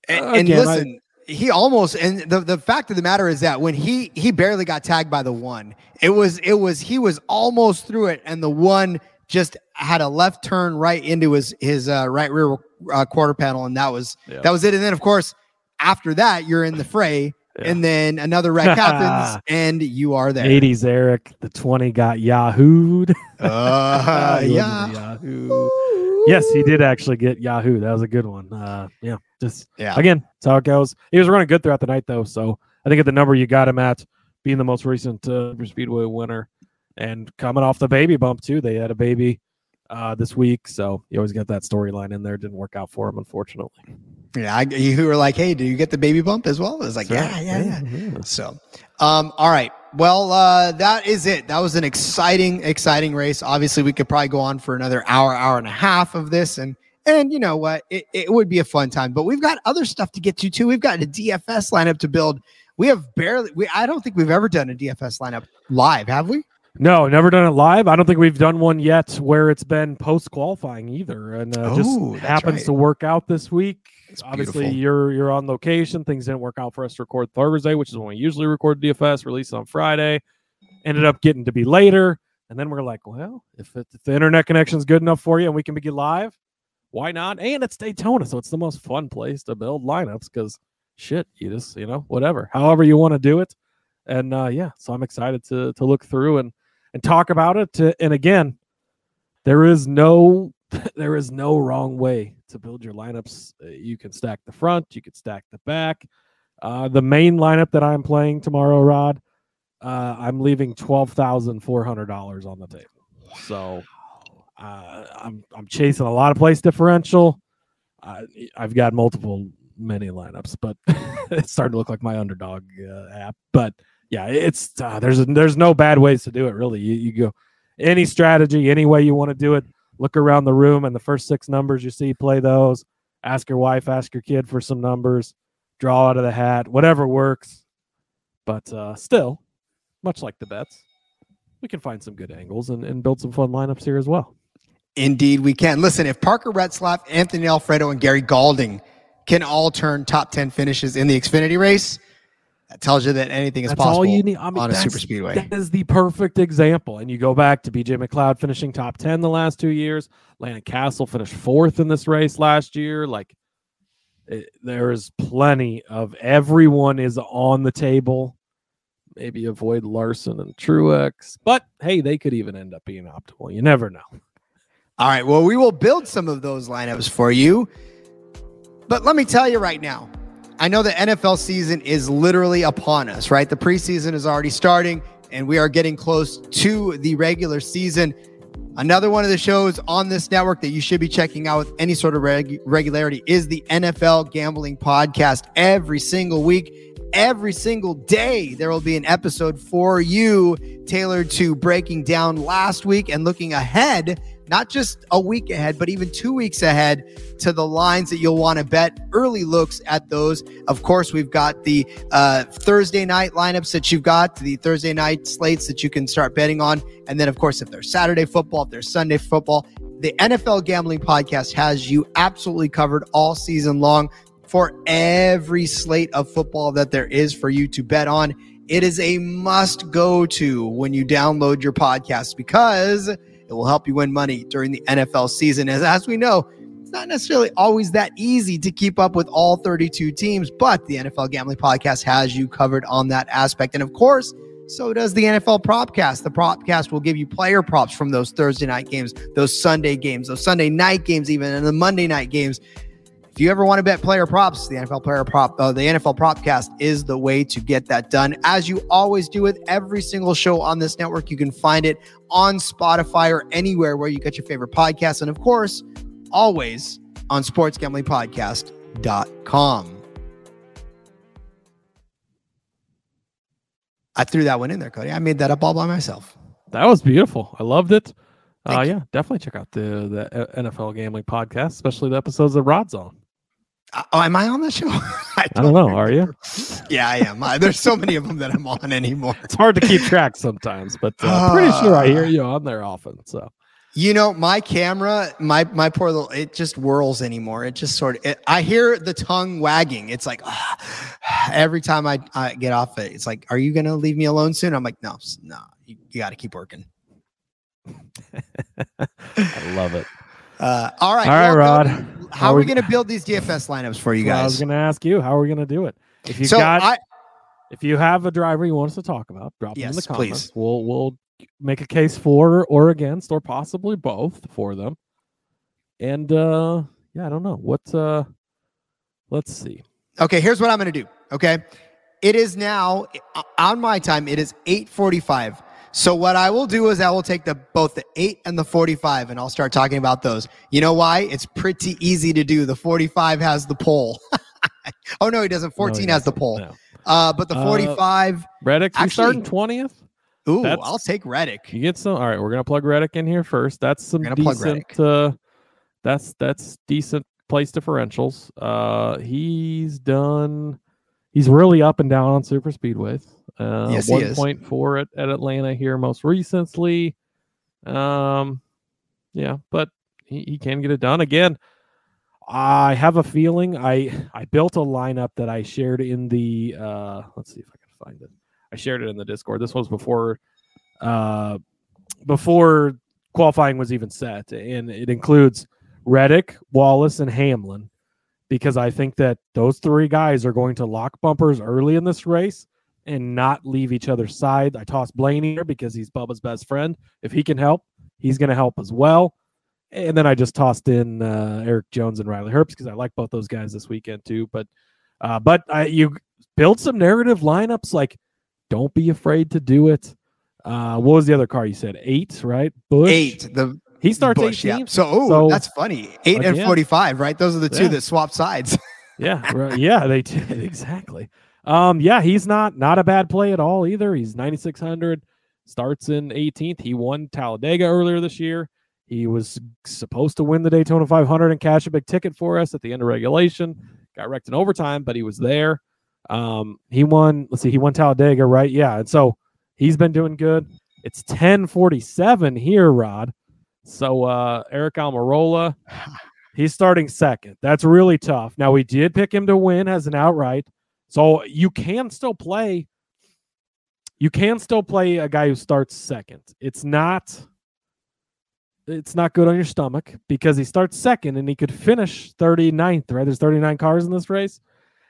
and, uh, and listen. He almost and the, the fact of the matter is that when he he barely got tagged by the one it was it was he was almost through it and the one just had a left turn right into his his uh, right rear uh, quarter panel and that was yeah. that was it and then of course after that you're in the fray and then another wreck happens, and you are there. 80s Eric, the 20 got Yahooed. Uh, yeah. Yahoo. Yes, he did actually get Yahoo. That was a good one. Uh, yeah, just yeah. Again, that's how it goes. He was running good throughout the night, though. So I think at the number you got him at, being the most recent uh, Speedway winner, and coming off the baby bump too. They had a baby uh, this week, so you always get that storyline in there. Didn't work out for him, unfortunately. Yeah, I, you were like, "Hey, do you get the baby bump as well?" I was like, yeah, yeah, yeah, yeah, So, um, all right. Well, uh, that is it. That was an exciting, exciting race. Obviously, we could probably go on for another hour, hour and a half of this, and and you know what, it, it would be a fun time. But we've got other stuff to get to too. We've got a DFS lineup to build. We have barely. We I don't think we've ever done a DFS lineup live, have we? No, never done it live. I don't think we've done one yet where it's been post qualifying either, and uh, oh, just happens right. to work out this week. It's Obviously, beautiful. you're you're on location. Things didn't work out for us to record Thursday, which is when we usually record DFS. Release on Friday. Ended up getting to be later, and then we're like, well, if, it, if the internet connection is good enough for you and we can be live, why not? And it's Daytona, so it's the most fun place to build lineups because shit, you just you know whatever, however you want to do it, and uh, yeah, so I'm excited to to look through and and talk about it. To, and again, there is no there is no wrong way to build your lineups. Uh, you can stack the front, you can stack the back. Uh, the main lineup that I'm playing tomorrow, Rod, uh, I'm leaving twelve thousand four hundred dollars on the table. So uh, I'm I'm chasing a lot of place differential. I've got multiple many lineups, but it's starting to look like my underdog uh, app. But yeah, it's uh, there's there's no bad ways to do it. Really, you, you go any strategy, any way you want to do it. Look around the room, and the first six numbers you see, play those. Ask your wife, ask your kid for some numbers. Draw out of the hat, whatever works. But uh, still, much like the bets, we can find some good angles and, and build some fun lineups here as well. Indeed, we can. Listen, if Parker Retzlaff, Anthony Alfredo, and Gary Galding can all turn top 10 finishes in the Xfinity race, that tells you that anything is that's possible all you need. I mean, on a super speedway. That is the perfect example. And you go back to BJ McLeod finishing top 10 the last two years. Landon Cassill finished fourth in this race last year. Like, it, there is plenty of everyone is on the table. Maybe avoid Larson and Truex. But hey, they could even end up being optimal. You never know. All right. Well, we will build some of those lineups for you. But let me tell you right now, I know the NFL season is literally upon us, right? The preseason is already starting and we are getting close to the regular season. Another one of the shows on this network that you should be checking out with any sort of reg- regularity is the NFL Gambling Podcast. Every single week, every single day, there will be an episode for you tailored to breaking down last week and looking ahead not just a week ahead, but even two weeks ahead to the lines that you'll want to bet. Early looks at those. Of course, we've got the uh, Thursday night lineups that you've got, the Thursday night slates that you can start betting on. And then, of course, if there's Saturday football, if there's Sunday football, the NFL Gambling Podcast has you absolutely covered all season long for every slate of football that there is for you to bet on. It is a must go to when you download your podcast because it will help you win money during the NFL season. As, as we know, it's not necessarily always that easy to keep up with all 32 teams, but the NFL Gambling Podcast has you covered on that aspect. And of course, so does the NFL Propcast. The Propcast will give you player props from those Thursday night games, those Sunday games, those Sunday night games, even and the Monday night games. If you ever want to bet player props, the NFL player prop, uh, the NFL Propcast is the way to get that done. As you always do with every single show on this network, you can find it on Spotify or anywhere where you get your favorite podcasts, and of course, always on SportsGamblingPodcast.com. I threw that one in there, Cody. I made that up all by myself. That was beautiful. I loved it. Uh, yeah, definitely check out the the uh, NFL gambling podcast, especially the episodes that Rod's on. Uh, Oh, am I on the show? I, I don't know. Are you? Yeah, I am. I, there's so many of them that I'm on anymore. It's hard to keep track sometimes, but uh, pretty sure I hear you on there often. So You know, my camera, my my poor little, it just whirls anymore. It just sort of, it, I hear the tongue wagging. It's like ah, every time I, I get off it, it's like, are you gonna leave me alone soon? I'm like, no, no, you, you got to keep working. I love it. Uh, all right, All right, Rod. How How are we we- gonna build these DFS lineups for you guys? I was going to ask you, how are we going to do it? If you So got, I, if you have a driver you want us to talk about, drop them in the Yes, comments. please. We'll we'll make a case for or against, or possibly both for them. And uh yeah, I don't know what. uh Let's see. Okay, here's what I'm going to do. Okay. It is now uh, on my time, it is 845. So what I will do is I will take the both the 8 and the 45 and I'll start talking about those. You know why? It's pretty easy to do. The 45 has the pole. oh no, he doesn't. 14 has the pole. No. Uh but the Uh, 45 Reddick, you Actually- starting twentieth. Ooh, that's- I'll take Reddick. You get some. All right, we're gonna plug Reddick in here first. That's some decent. Uh, that's that's decent place differentials. Uh, he's done. He's really up and down on super speedways. Uh, Yes, 1.4 at, at Atlanta here most recently. Um, yeah, but he, he can get it done again. I have a feeling I I built a lineup that I shared in the uh let's see if I can find it. I shared it in the Discord. This was before uh before qualifying was even set and it includes Reddick, Wallace and Hamlin because I think that those three guys are going to lock bumpers early in this race and not leave each other's side. I tossed Blaney here because he's Bubba's best friend. If he can help, he's going to help as well. And then I just tossed in uh, Erik Jones and Riley Herbst because I like both those guys this weekend too. But uh, but I, you build some narrative lineups like don't be afraid to do it. Uh, what was the other car you said? Eight, right? Busch. 8. The He starts Busch, 18th. yeah. So, oh, So- that's funny. 8 and 45, right? Those are the two Yeah. that swap sides. Yeah, right. yeah, they did exactly. Um, yeah, he's not not a bad play at all either. He's 9600, starts in 18th. He won Talladega earlier this year. He was supposed to win the Daytona 500 and cash a big ticket for us at the end of regulation. Got wrecked in overtime, but he was there. Um, he won. Let's see, he won Talladega, right? Yeah, and so he's been doing good. It's 1047 here, Rod. So uh Aric Almirola, he's starting second. That's really tough. Now we did pick him to win as an outright. So you can still play you can still play a guy who starts second. It's not it's not good on your stomach because he starts second and he could finish 39th, right? There's 39 cars in this race,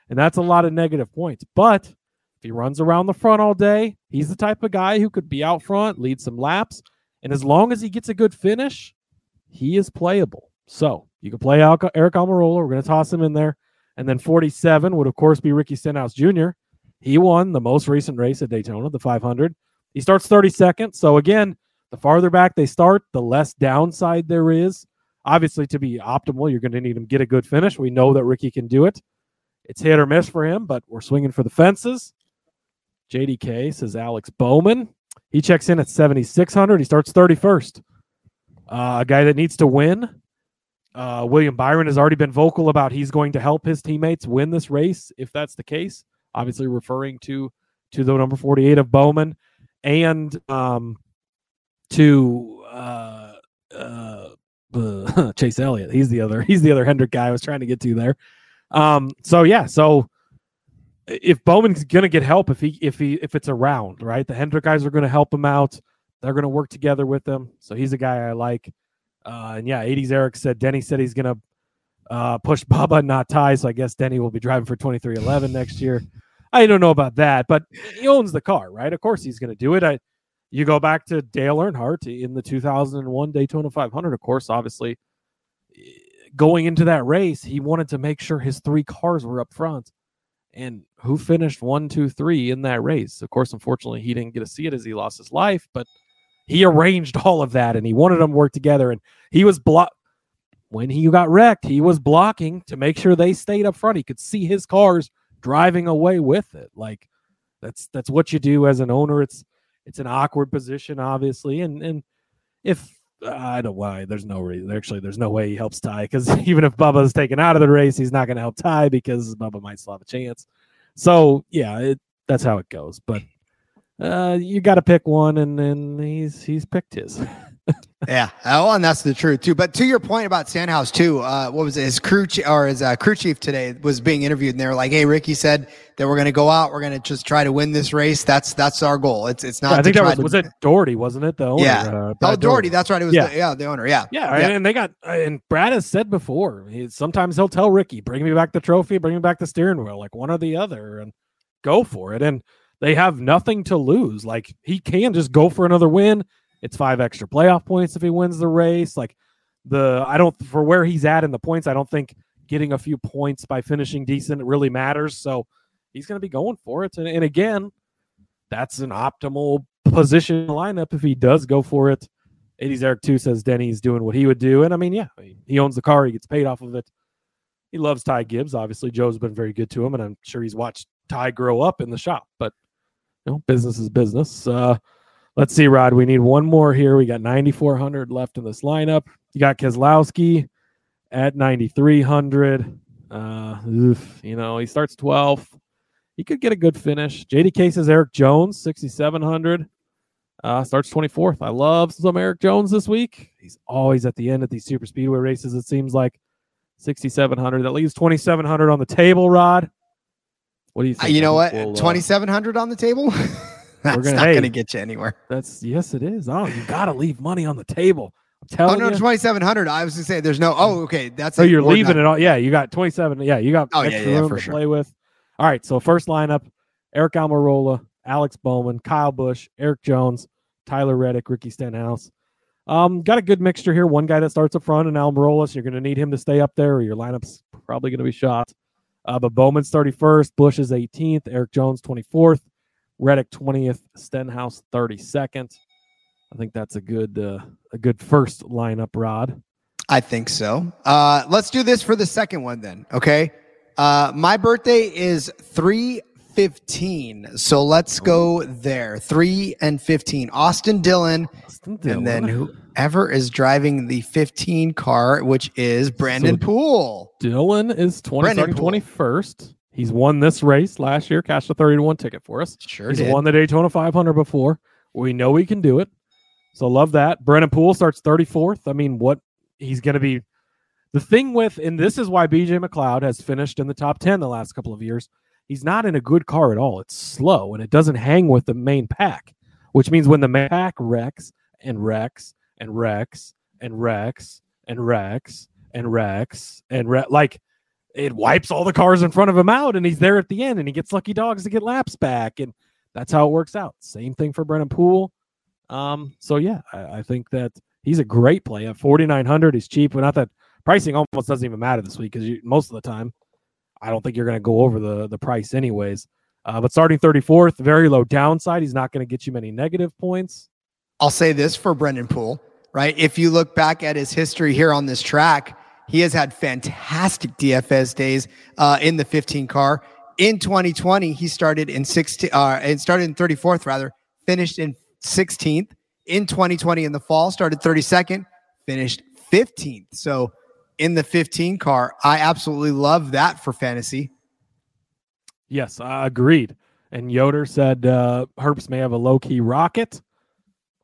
and that's a lot of negative points. But if he runs around the front all day, he's the type of guy who could be out front, lead some laps, and as long as he gets a good finish, he is playable. So you can play Aric Almirola. We're going to toss him in there. And then 47 would, of course, be Ricky Stenhouse Jr. He won the most recent race at Daytona, the 500. He starts 32nd. So again, the farther back they start, the less downside there is. Obviously, to be optimal, you're going to need him get a good finish. We know that Ricky can do it. It's hit or miss for him, but we're swinging for the fences. JDK says Alex Bowman. He checks in at 7,600. He starts 31st. Uh, a guy that needs to win. Uh, William Byron has already been vocal about he's going to help his teammates win this race if that's the case. Obviously, referring to to the number 48 of Bowman and um, to uh, uh, Chase Elliott. He's the other. He's the other Hendrick guy I was trying to get to there. Um, so yeah, so if Bowman's gonna get help if he if he if it's around, right? The Hendrick guys are gonna help him out. They're gonna work together with him. So he's a guy I like. Uh, and yeah, 80s Eric said Denny said he's gonna uh, push Bubba, not Ty. So I guess Denny will be driving for 23XI next year. I don't know about that, but he owns the car, right? Of course he's gonna do it. I you go back to Dale Earnhardt in the 2001 Daytona 500, of course, obviously going into that race, he wanted to make sure his three cars were up front. And who finished one, two, three in that race? Of course, unfortunately, he didn't get to see it as he lost his life, but he arranged all of that and he wanted them to work together. And he was block when he got wrecked, he was blocking to make sure they stayed up front. He could see his cars driving away with it. Like that's that's what you do as an owner. It's it's an awkward position, obviously, and and if I don't why there's no reason. Actually, there's no way he helps Ty because even if Bubba's taken out of the race, he's not going to help Ty because Bubba might still have a chance. So yeah, it, that's how it goes. But uh, you got to pick one, and then he's he's picked his. yeah, oh, and that's the truth too. But to your point about Stenhouse too, uh, what was it? His crew ch- or his uh, crew chief today was being interviewed, and they were like, "Hey, Ricky said that we're going to go out, we're going to just try to win this race. That's that's our goal. It's it's not. Yeah, I think that was to, was it Daugherty, wasn't it? The owner, yeah. Uh, oh, Daugherty. That's right. It was yeah, the, yeah, the owner. Yeah, yeah, yeah. And they got and Brad has said before. He, sometimes he'll tell Ricky, "Bring me back the trophy, bring me back the steering wheel, like one or the other, and go for it." And they have nothing to lose. Like he can just go for another win it's five extra playoff points if he wins the race. Like the I don't for where he's at in the points, I don't think getting a few points by finishing decent really matters. So he's going to be going for it. And, and again, that's an optimal position lineup if he does go for it. 80s Eric 2 says Denny's doing what he would do. And I mean, yeah, he owns the car, he gets paid off of it. He loves Ty Gibbs. Obviously, Joe's been very good to him, and I'm sure he's watched Ty grow up in the shop. But you know, business is business. Uh, Let's see, Rod. We need one more here. We got 9,400 left in this lineup. You got Keselowski at 9,300. Uh, you know, he starts 12th. He could get a good finish. JDK says Erik Jones, 6,700. Uh, starts 24th. I love some Erik Jones this week. He's always at the end at these super speedway races, it seems like. 6,700. That leaves 2,700 on the table, Rod. What do you think? Uh, you know what? 2,700 uh, on the table? That's gonna, not hey, going to get you anywhere. That's yes, it is. Oh, you got to leave money on the table. I'm telling oh, no, you. 2,700. I was going to say there's no, oh, okay. That's so you're leaving it all. Yeah, you got 27. Yeah, you got oh, extra yeah, yeah, room to sure. play with. All right. So first lineup Aric Almirola, Alex Bowman, Kyle Busch, Erik Jones, Tyler Reddick, Ricky Stenhouse. Um, got a good mixture here. One guy that starts up front and Almirola, so you're going to need him to stay up there, or your lineup's probably going to be shot. Uh, but Bowman's 31st, Busch is 18th, Erik Jones 24th, Reddick 20th, Stenhouse 32nd. I think that's a good uh, a good first lineup, Rod. I think so. Uh, let's do this for the second one then. Okay. Uh, my birthday is 315. So let's go there. 3 and 15. Austin Dillon. Austin Dillon. And then whoever is driving the 15 car, which is Brennan so Poole. Dillon is 20, 21st. He's won this race last year, cashed a 30 to 1 ticket for us. Sure. He's did. won the Daytona 500 before. We know he can do it. So love that. Brennan Poole starts 34th. I mean, what he's going to be. The thing with, and this is why BJ McLeod has finished in the top 10 the last couple of years. He's not in a good car at all. It's slow and it doesn't hang with the main pack, which means when the main pack wrecks and wrecks and wrecks and wrecks and wrecks and wrecks and wrecks, like it wipes all the cars in front of him out and he's there at the end and he gets lucky dogs to get laps back and that's how it works out. Same thing for brennan poole. Um so yeah I, I, think that he's a great play at 4900 he's cheap but not that pricing almost doesn't even matter this week because most of the time i don't think you're going to go over the the price anyways uh, but starting 34th very low downside he's not going to get you many negative points i'll say this for brennan poole right if you look back at his history here on this track he has had fantastic DFS days uh, in the 15 car. In 2020, he started in 16, uh, and started in 34th rather, finished in 16th. In 2020, in the fall, started 32nd, finished 15th. So in the 15 car, I absolutely love that for fantasy. Yes, I agreed. And Yoder said uh, Herbst may have a low key rocket.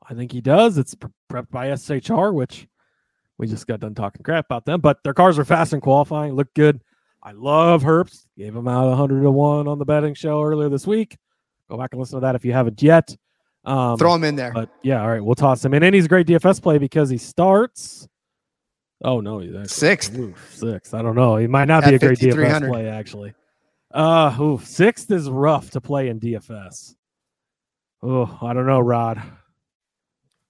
I think he does. It's prepped by SHR, which we just got done talking crap about them, but their cars are fast and qualifying, look good. I love Herbst. Gave him out 100 to 1 on the betting show earlier this week. Go back and listen to that if you haven't yet. Um, Throw him in there. But yeah, all right, we'll toss him in. And he's a great DFS play because he starts. Oh, no, he's actually Sixth. Oof, sixth. I don't know. He might not be a great DFS play, actually. Uh, oof, sixth is rough to play in DFS. Oh, I don't know, Rod.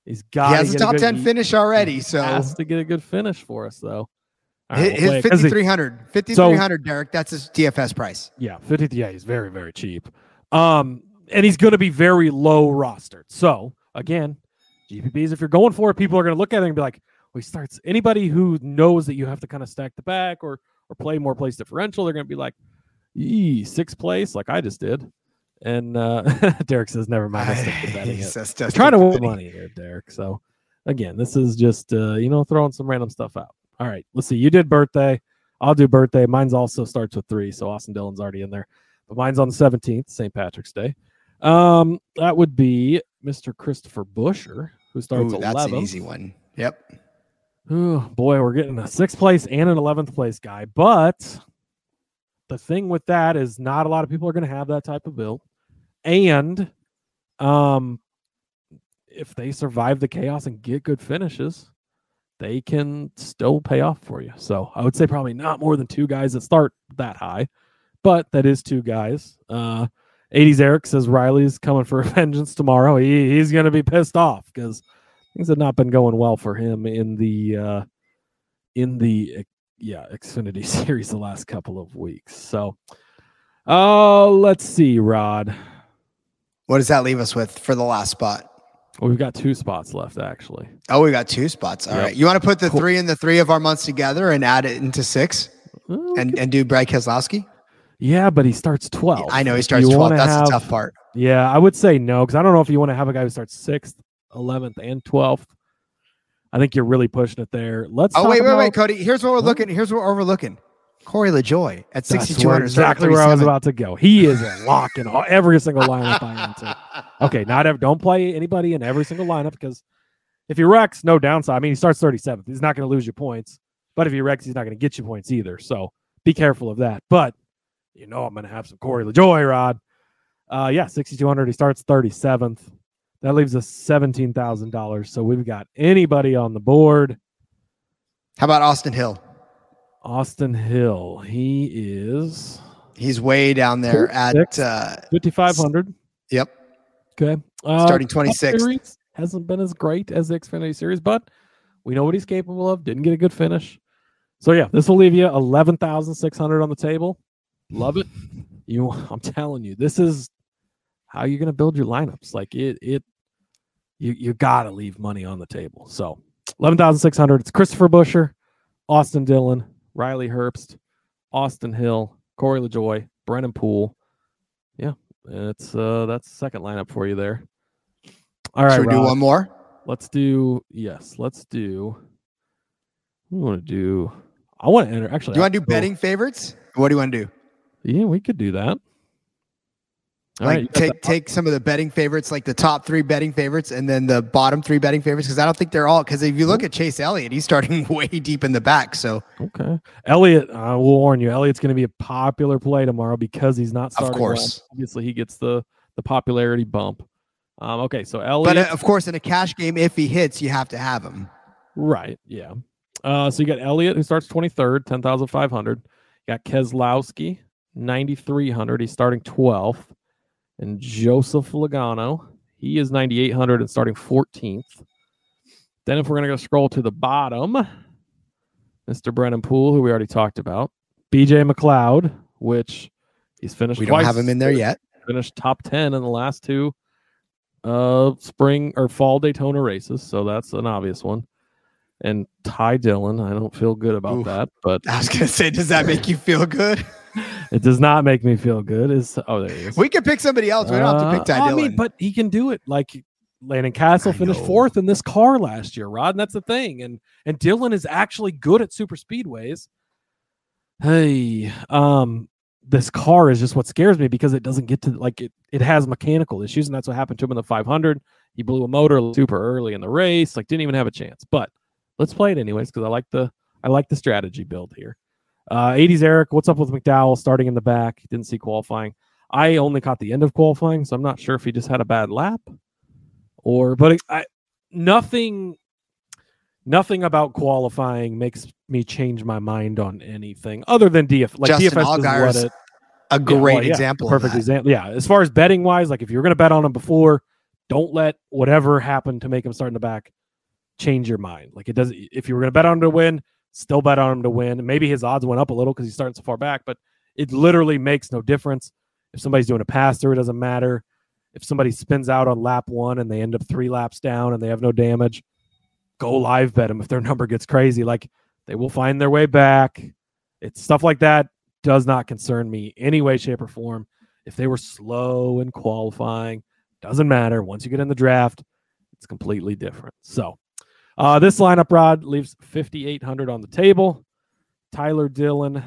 He's got He has a top 10 finish already. So has to get a good finish for us, though. All his, we'll play his it 'cause he- 5,300. 5,300, Derek. That's his DFS price. Yeah, 50. Yeah, he's very, very cheap. Um, and he's going to be very low rostered. So again, GPPs, if you're going for it, people are going to look at it and be like, he starts anybody who knows that you have to kind of stack the back or or play more place differential, they're going to be like, Yee, sixth place, like I just did. And uh, Derek says, never mind, I stick to betting He it. says just trying to win money here, Derek. So again, this is just uh, you know throwing some random stuff out. All right, let's see. You did birthday. I'll do birthday. Mine's also starts with three, so Austin Dillon's already in there. But mine's on the seventeenth, St. Patrick's Day. Um, that would be Mr. Christopher Buescher, who starts Ooh, that's an easy one. Yep. Oh boy, we're getting a sixth place and an eleventh place guy. But the thing with that is not a lot of people are going to have that type of build. And um if they survive the chaos and get good finishes, they can still pay off for you. So I would say probably not more than two guys that start that high, but that is two guys. Uh 80s Eric says Riley's coming for vengeance tomorrow. He, he's going to be pissed off because things have not been going well for him in the uh in the yeah xfinity series the last couple of weeks so uh let's see rod What does that leave us with for the last spot? well, we've got two spots left actually Oh, we got two spots. All right. Yep. You want to put the Cool. three and the three of our months together and add it into six Well, and, and do Brad Keselowski? yeah but he starts 12 I know he starts you 12. That's have- the tough part. yeah i would say no because i don't know if you want to have a guy who starts 6th 11th and 12th i think you're really pushing it there let's Oh, wait, wait, wait, Cody. Here's what we're looking. Here's what we're overlooking. Corey LaJoie at That's where- 6,200. exactly where I was about to go. He is a lock in all, every single lineup I enter. Okay, not every, don't play anybody in every single lineup because if he wrecks, no downside. I mean, he starts 37th. He's not going to lose you points, but if he wrecks, he's not going to get you points either. So be careful of that. But you know, I'm going to have some Corey LaJoie, Rod. Uh, yeah, 6,200. He starts 37th. That leaves us $17,000. So we've got anybody on the board. How about Austin Hill? Austin Hill. He is He's way down there at uh, 5,500. yep, Okay. Uh, starting twenty six hasn't been as great as the Xfinity Series, but we know what he's capable of. Didn't get a good finish. So yeah, this will leave you eleven thousand six hundred on the table. Love it. You, I'm telling you, this is how are you're gonna build your lineups. Like it, it, you you gotta leave money on the table. So eleven thousand six hundred. It's Christopher Buescher, Austin Dillon, Riley Herbst, Austin Hill, Corey LaJoie, Brennan Poole. Yeah, it's uh that's the second lineup for you there. All right, Should we do one more? let's do yes, let's do. We want to do. I want to enter. Actually, Do you want to do go- betting favorites? What do you want to do? Yeah, we could do that. All like right, take take some of the betting favorites, like the top three betting favorites, and then the bottom three betting favorites, because I don't think they're all. Because if you look at Chase Elliott, he's starting way deep in the back. So Okay. Elliott, I will warn you, Elliott's going to be a popular play tomorrow because he's not starting. well. course. Obviously, he gets the the popularity bump. Um, okay, so Elliott, But uh, of course, in a cash game, if he hits, you have to have him. right? Yeah. Uh, so you got Elliott who starts twenty third, ten thousand five hundred. You got Keselowski, ninety three hundred. He's starting twelfth, and Joseph Logano, he is ninety eight hundred and starting fourteenth. Then, if we're gonna go scroll to the bottom, Mr. Brennan Poole, who we already talked about, BJ McLeod, which he's finished. We don't have him in there yet. Finished top ten in the last two uh spring or fall Daytona races, so that's an obvious one. And Ty Dillon, I don't feel good about Oof. that, but I was gonna say, does that make you feel good? it does not make me feel good. Is oh there he is. We could pick somebody else. We don't have to pick Uh, Ty I Dillon. mean, but he can do it. Like Landon Cassill I finished know. fourth in this car last year, Rod, and that's the thing. And and Dillon is actually good at super speedways. Hey, um, this car is just what scares me because it doesn't get to like it. It has mechanical issues, and that's what happened to him in the 500. He blew a motor super early in the race, like didn't even have a chance. But let's play it anyways because I like the I like the strategy build here. Uh, 80s Eric, what's up with McDowell starting in the back? Didn't see qualifying. I only caught the end of qualifying, so I'm not sure if he just had a bad lap or, but I, nothing, nothing about qualifying makes me change my mind on anything other than DF. Like Justin DFS doesn't let it. A Yeah, great well, yeah, example. Perfect example. Yeah. As far as betting wise, like if you're going to bet on him before, don't let whatever happened to make him start in the back change your mind. Like it doesn't, If you were going to bet on him to win, still bet on him to win. Maybe his odds went up a little because he's starting so far back, but it literally makes no difference. If somebody's doing a pass through, it doesn't matter. If somebody spins out on lap one and they end up three laps down and they have no damage, go live bet them if their number gets crazy. Like they will find their way back. It's stuff like that does not concern me any way, shape, or form. If they were slow in qualifying, doesn't matter. Once you get in the draft, it's completely different. So uh, this lineup, Rod, leaves 5,800 on the table. Tyler Dillon, I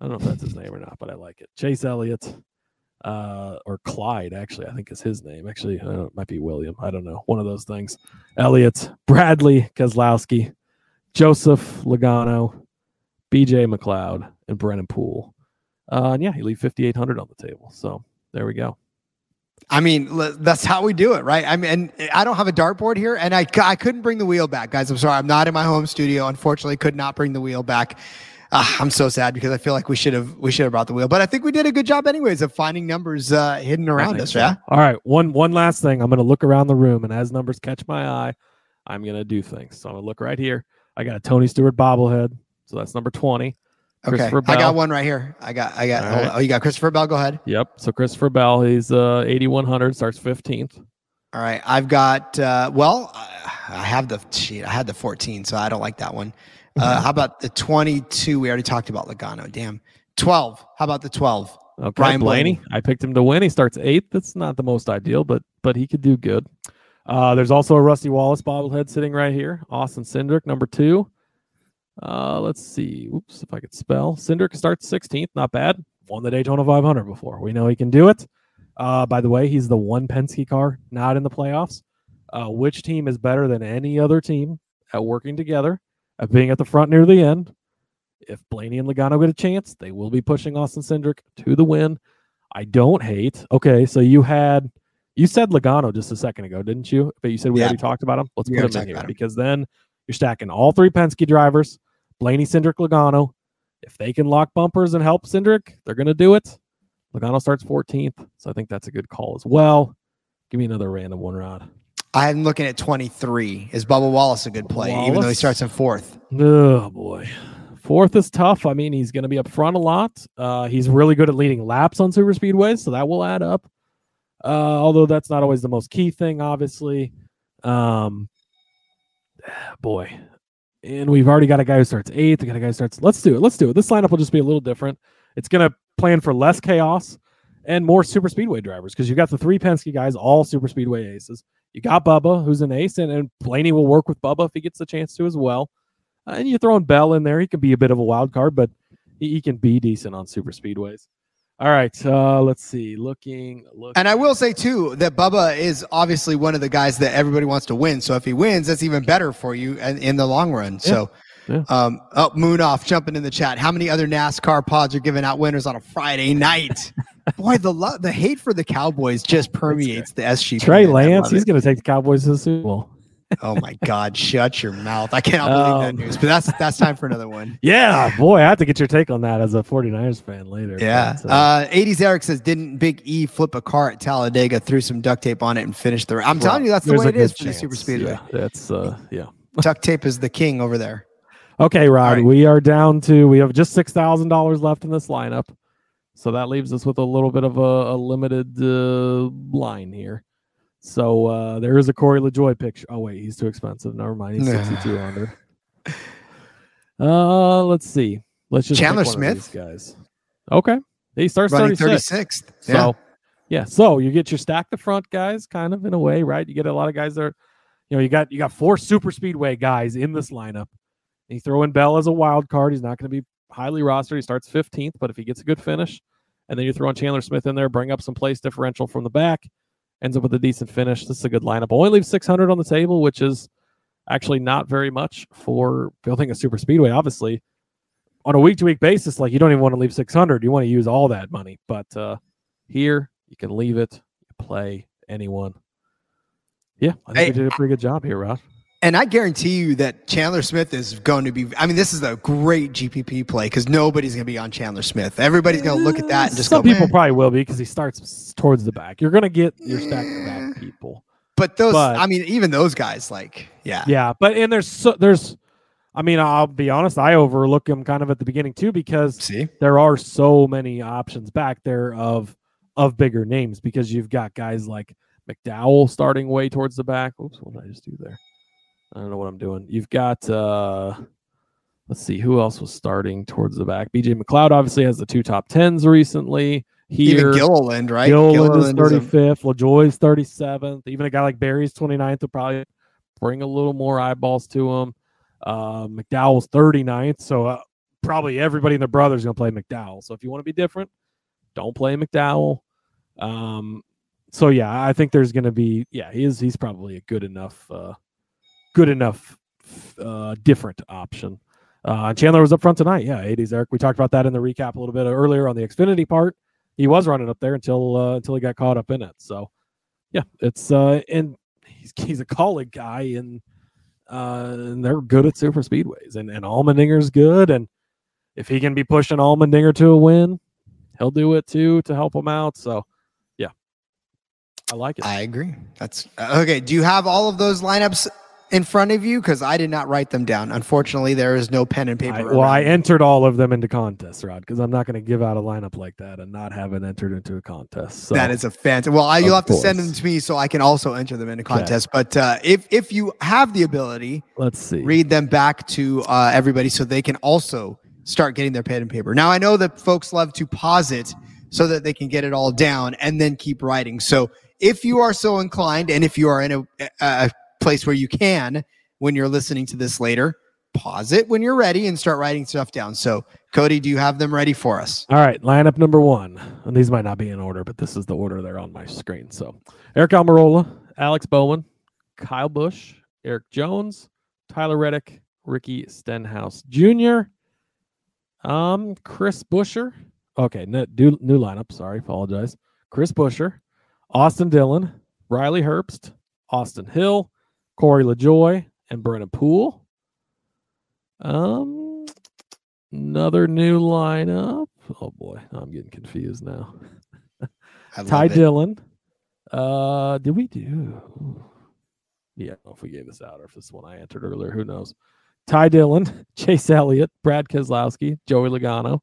don't know if that's his name or not, but I like it. Chase Elliott, uh, or Clyde, actually, I think is his name. Actually, I it might be William. I don't know. One of those things. Elliott, Bradley Keselowski, Joseph Logano, BJ McLeod, and Brennan Poole. Uh, and yeah, he leave 5,800 on the table. So there we go. I mean, l- that's how we do it, right? I mean, and I don't have a dartboard here, and I, I couldn't bring the wheel back, guys. I'm sorry, I'm not in my home studio. Unfortunately, could not bring the wheel back. Ah, I'm so sad because I feel like we should have we should have brought the wheel, but I think we did a good job, anyways, of finding numbers uh, hidden around us. so. Yeah. All right. One one last thing. I'm gonna look around the room, and as numbers catch my eye, I'm gonna do things. So I'm gonna look right here. I got a Tony Stewart bobblehead. So that's number 20. Okay. I got one right here. I got I got. Right. Oh, you got Christopher Bell. Go ahead. Yep. So Christopher Bell, he's uh 8100, starts 15th. All right. I've got. Uh, well, I have the sheet. I had the 14, so I don't like that one. Uh, how about the 22? We already talked about Logano. Damn. 12. How about the 12? Okay, Brian Blaney. Blaney. I picked him to win. He starts eighth. That's not the most ideal, but but he could do good. Uh, there's also a Rusty Wallace bobblehead sitting right here. Austin Cindric, number two. Uh, let's see. Oops, if I could spell. Cindric starts 16th. Not bad. Won the Daytona 500 before. We know he can do it. Uh, by the way, he's the one Penske car not in the playoffs. Uh, which team is better than any other team at working together, at being at the front near the end? If Blaney and Logano get a chance, they will be pushing Austin Cindric to the win. I don't hate. Okay, so you had you said Logano just a second ago, didn't you? But you said we Yeah. already talked about him. Let's We put him in here him. because then you're stacking all three Penske drivers, Blaney, Cindric, Logano. If they can lock bumpers and help Cindric, they're going to do it. Logano starts 14th, so I think that's a good call as well. Give me another random one, Rod. I'm looking at 23. Is Bubba Wallace a good play, even though he starts in fourth? Oh boy. Fourth is tough. I mean, he's going to be up front a lot. Uh, he's really good at leading laps on super speedways, so that will add up. Uh, although that's not always the most key thing, obviously. Um, boy, and we've already got a guy who starts eighth. We got a guy who starts. Let's do it. Let's do it. This lineup will just be a little different. It's going to plan for less chaos and more super speedway drivers because you got the three Penske guys, all super speedway aces. You got Bubba, who's an ace, and, and Blaney will work with Bubba if he gets the chance to as well. Uh, and you're throwing Bell in there. He can be a bit of a wild card, but he, he can be decent on super speedways. All right, uh, let's see. Looking, looking. And I will say too that Bubba is obviously one of the guys that everybody wants to win. So if he wins, that's even better for you in, in the long run. So, Yeah. um, oh, Moon off jumping in the chat. How many other NASCAR pods are giving out winners on a Friday night? Boy, the lo- the hate for the Cowboys just permeates the SGP. Trey Lance, he's going to take the Cowboys to the Super Bowl. Oh my God! Shut your mouth! I cannot believe Um, that news. But that's that's time for another one. Yeah, boy, I have to get your take on that as a 49ers fan later. Yeah. But, uh, Uh, 80s Eric says, didn't Big E flip a car at Talladega, threw some duct tape on it, and finished the? race? I'm telling you, that's the way it is for the super speedway. Yeah, that's uh, yeah. Duct tape is the king over there. Okay, Rod, right. we are down to we have just six thousand dollars left in this lineup, so that leaves us with a little bit of a, a limited uh, line here. So uh, there is a Corey LaJoie picture. Oh wait, he's too expensive. Never mind, he's sixty-two under. Uh, let's see. Let's just Chandler Smith? guys. Okay, he starts Running thirty-six. 36th. So Yeah. yeah. so you get your stack the front guys, kind of in a way, right? You get a lot of guys that are, you know, you got you got four super speedway guys in this lineup. You throw in Bell as a wild card. He's not going to be highly rostered. He starts 15th, but if he gets a good finish, and then you throw in Chandler Smith in there, bring up some place differential from the back, ends up with a decent finish. This is a good lineup. Only leaves 600 on the table, which is actually not very much for building a super speedway. Obviously, on a week to week basis, like you don't even want to leave 600. You want to use all that money. But uh, here, you can leave it, play anyone. Yeah, I think Hey, we did a pretty good job here, Rod. And I guarantee you that Chandler Smith is going to be. I mean, this is a great GPP play because nobody's going to be on Chandler Smith. Everybody's going to look at that and just Some go. people probably will be because he starts towards the back. You're going to get your stack to back mm. people. But those, but- I mean, even those guys, like, yeah, Yeah, but and there's so, there's, I mean, I'll be honest, I overlook him kind of at the beginning too because see, there are so many options back there of of bigger names because you've got guys like McDowell starting way towards the back. Oops, what did I just do there? I don't know what I'm doing. You've got uh let's see who else was starting towards the back. BJ McLeod obviously has the two top tens recently. Here even Gilliland, right? Gilliland is Gilliland is a- 35th, LaJoie's 37th. Even a guy like Berry's 29th will probably bring a little more eyeballs to him. Uh, McDowell's 39th, so uh, probably everybody and their brother is going to play McDowell. So if you want to be different, don't play McDowell. Um, so yeah, I think there's going to be yeah, he is he's probably a good enough uh, good enough uh, different option. Uh, Chandler was up front tonight. Yeah, 80s Eric. We talked about that in the recap a little bit earlier on the Xfinity part he was running up there until uh, until he got caught up in it. So yeah, it's uh and he's he's a Kaulig guy and uh and they're good at super speedways and and Allmendinger's good and if he can be pushing Allmendinger to a win, he'll do it too to help him out. So yeah, I like it. I agree. That's okay. Do you have all of those lineups in front of you? Because I did not write them down. Unfortunately, there is no pen and paper. I- well, I entered all of them into contests, Rod, because I'm not going to give out a lineup like that and not have it entered into a contest. So that is a fantastic. Well, I, you'll Of have to send them to me so I can also enter them into a contest. But uh, if if you have the ability, let's see. read them back to uh, everybody so they can also start getting their pen and paper. Now, I know that folks love to pause it so that they can get it all down and then keep writing. So, if you are so inclined, and if you are in a, a place where you can, when you're listening to this later, pause it when you're ready and start writing stuff down. So, Cody, do you have them ready for us? All right, lineup number one. And these might not be in order, but this is the order they're on my screen. So Aric Almirola, Alex Bowman, Kyle Busch, Erik Jones, Tyler Reddick, Ricky Stenhouse Jr., um, Chris Buescher. Okay, new lineup. Sorry, apologize. Chris Buescher, Austin Dillon, Riley Herbst, Austin Hill, Corey LaJoie, and Brennan Poole. Um, another new lineup. Oh boy, I'm getting confused now. Ty it. Dillon. Uh, did we do? Yeah, I don't know if we gave this out or if this is one I entered earlier. Who knows? Ty Dillon, Chase Elliott, Brad Keselowski, Joey Logano,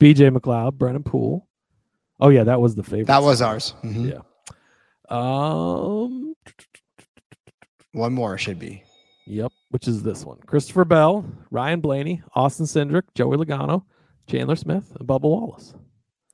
BJ McLeod, Brennan Poole. Oh yeah, that was the favorite. That was ours. Mhm. Yeah. Um. One more should be. Yep. Which is this one? Christopher Bell, Ryan Blaney, Austin Cindric, Joey Logano, Chandler Smith, and Bubba Wallace.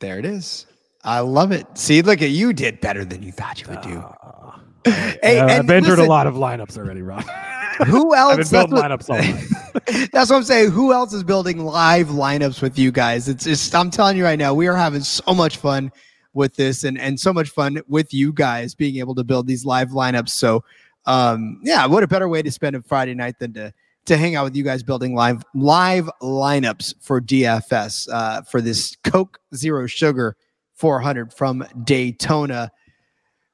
There it is. I love it. See, look at you did better than you thought you would do. Ah. Hey, Uh, I've entered listen- a lot of lineups already, Rob. Who I've been else? That's building what, lineups all night. that's what I'm saying. Who else is building live lineups with you guys? It's just I'm telling you right now, we are having so much fun with this and and so much fun with you guys being able to build these live lineups. So um yeah, what a better way to spend a Friday night than to to hang out with you guys building live live lineups for DFS uh for this Coke Zero Sugar 400 from Daytona.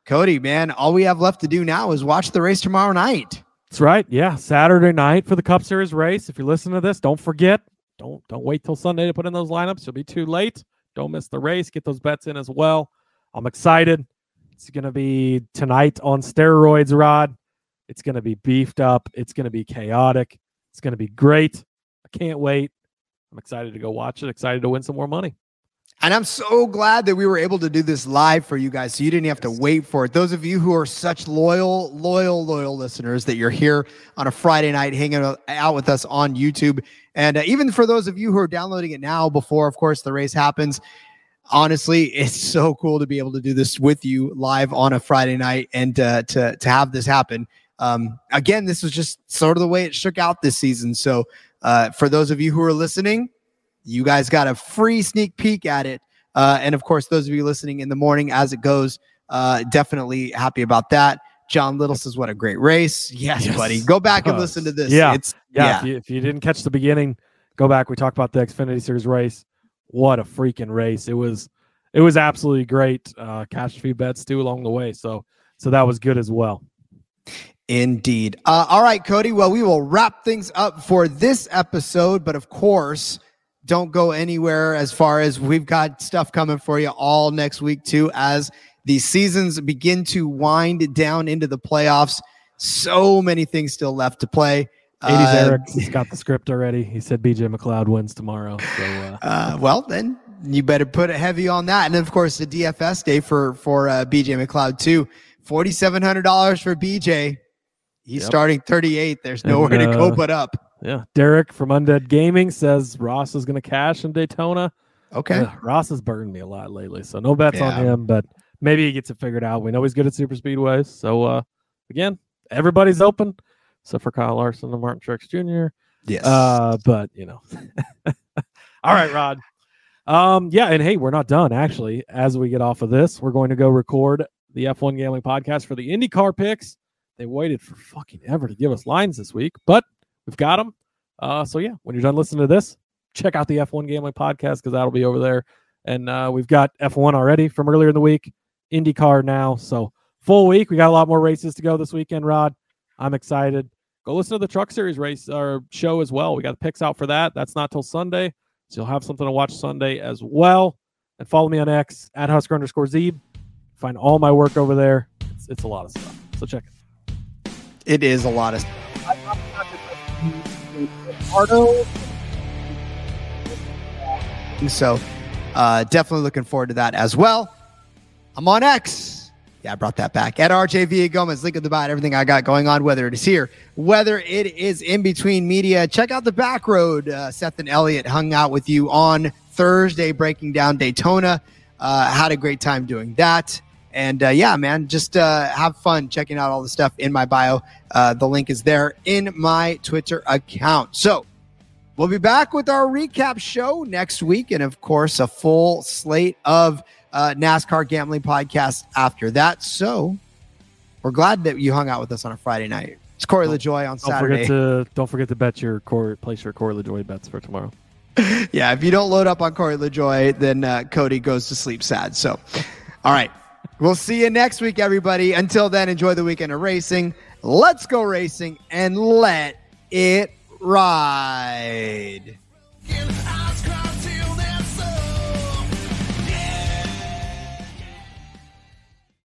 Cody, man, all we have left to do now is watch the race tomorrow night. That's right. Yeah, Saturday night for the Cup Series race. If you're listening to this, don't forget. Don't don't wait till Sunday to put in those lineups. You'll be too late. Don't miss the race. Get those bets in as well. I'm excited. It's going to be tonight on steroids, Rod. It's going to be beefed up. It's going to be chaotic. It's going to be great. I can't wait. I'm excited to go watch it. Excited to win some more money. And I'm so glad that we were able to do this live for you guys so you didn't have to wait for it. Those of you who are such loyal, loyal, loyal listeners that you're here on a Friday night hanging out with us on YouTube. And uh, even for those of you who are downloading it now before, of course, the race happens, honestly, it's so cool to be able to do this with you live on a Friday night and uh, to, to have this happen. Um, again, this was just sort of the way it shook out this season. So uh, for those of you who are listening, you guys got a free sneak peek at it. Uh, and of course, those of you listening in the morning as it goes, uh, definitely happy about that. John Little says, "What a great race!" Yes, Yes, buddy. Go back and listen to this. Yeah. it's Yeah, yeah, If, you, if you didn't catch the beginning, go back. We talked about the Xfinity Series race. What a freaking race! It was it was absolutely great. Uh, cash fee bets too along the way. So so that was good as well. Indeed. Uh, all right, Cody. Well, we will wrap things up for this episode, but of course, don't go anywhere as far as we've got stuff coming for you all next week too as the seasons begin to wind down into the playoffs. So many things still left to play. 80s uh, Eric has got the script already. He said BJ McLeod wins tomorrow. So, uh, uh, well, then you better put it heavy on that. And then, of course, the DFS day for for uh, BJ McLeod too. Forty seven hundred dollars for BJ. He's yep. starting thirty eight. There's nowhere and, to go uh, but up. Yeah, Derek from Undead Gaming says Ross is going to cash in Daytona. Okay, Ross has burned me a lot lately, so no bets yeah. on him. But maybe he gets it figured out. We know he's good at super speedways. So uh, again, everybody's open, except for Kyle Larson and Martin Truex Jr. Yes. Uh, but you know. All right, Rod. Um, yeah, and hey, we're not done actually. As we get off of this, we're going to go record the F1 Gambling Podcast for the IndyCar picks. They waited for fucking ever to give us lines this week, but we've got them. Uh, so yeah, when you're done listening to this, check out the F1 Gambling Podcast because that'll be over there. And uh, we've got F1 already from earlier in the week, IndyCar now. So full week. We got a lot more races to go this weekend, Rod. I'm excited. Go listen to the Truck Series race or show as well. We got the picks out for that. That's not till Sunday. So you'll have something to watch Sunday as well. And follow me on X at Husker underscore Zeeb. Find all my work over there. It's, it's a lot of stuff. So check it. It is a lot of stuff. So uh, definitely looking forward to that as well. I'm on X. Yeah, I brought that back. At RJ Villagomez, link in the bio, everything I got going on, whether it is here, whether it is in between media. Check out the back road. Uh, Seth and Elliot hung out with you on Thursday, breaking down Daytona. Uh, had a great time doing that. And uh, yeah, man, just uh, have fun checking out all the stuff in my bio. Uh, the link is there in my Twitter account. So we'll be back with our recap show next week. And of course, a full slate of uh, NASCAR gambling podcast after that. So we're glad that you hung out with us on a Friday night. It's Corey LaJoie on don't Saturday. Forget to, don't forget to bet your Corey, place your Corey LaJoie bets for tomorrow. yeah, if you don't load up on Corey LaJoie, then uh, Cody goes to sleep sad. So, all right. We'll see you next week, everybody. Until then, enjoy the weekend of racing. Let's go racing and let it ride.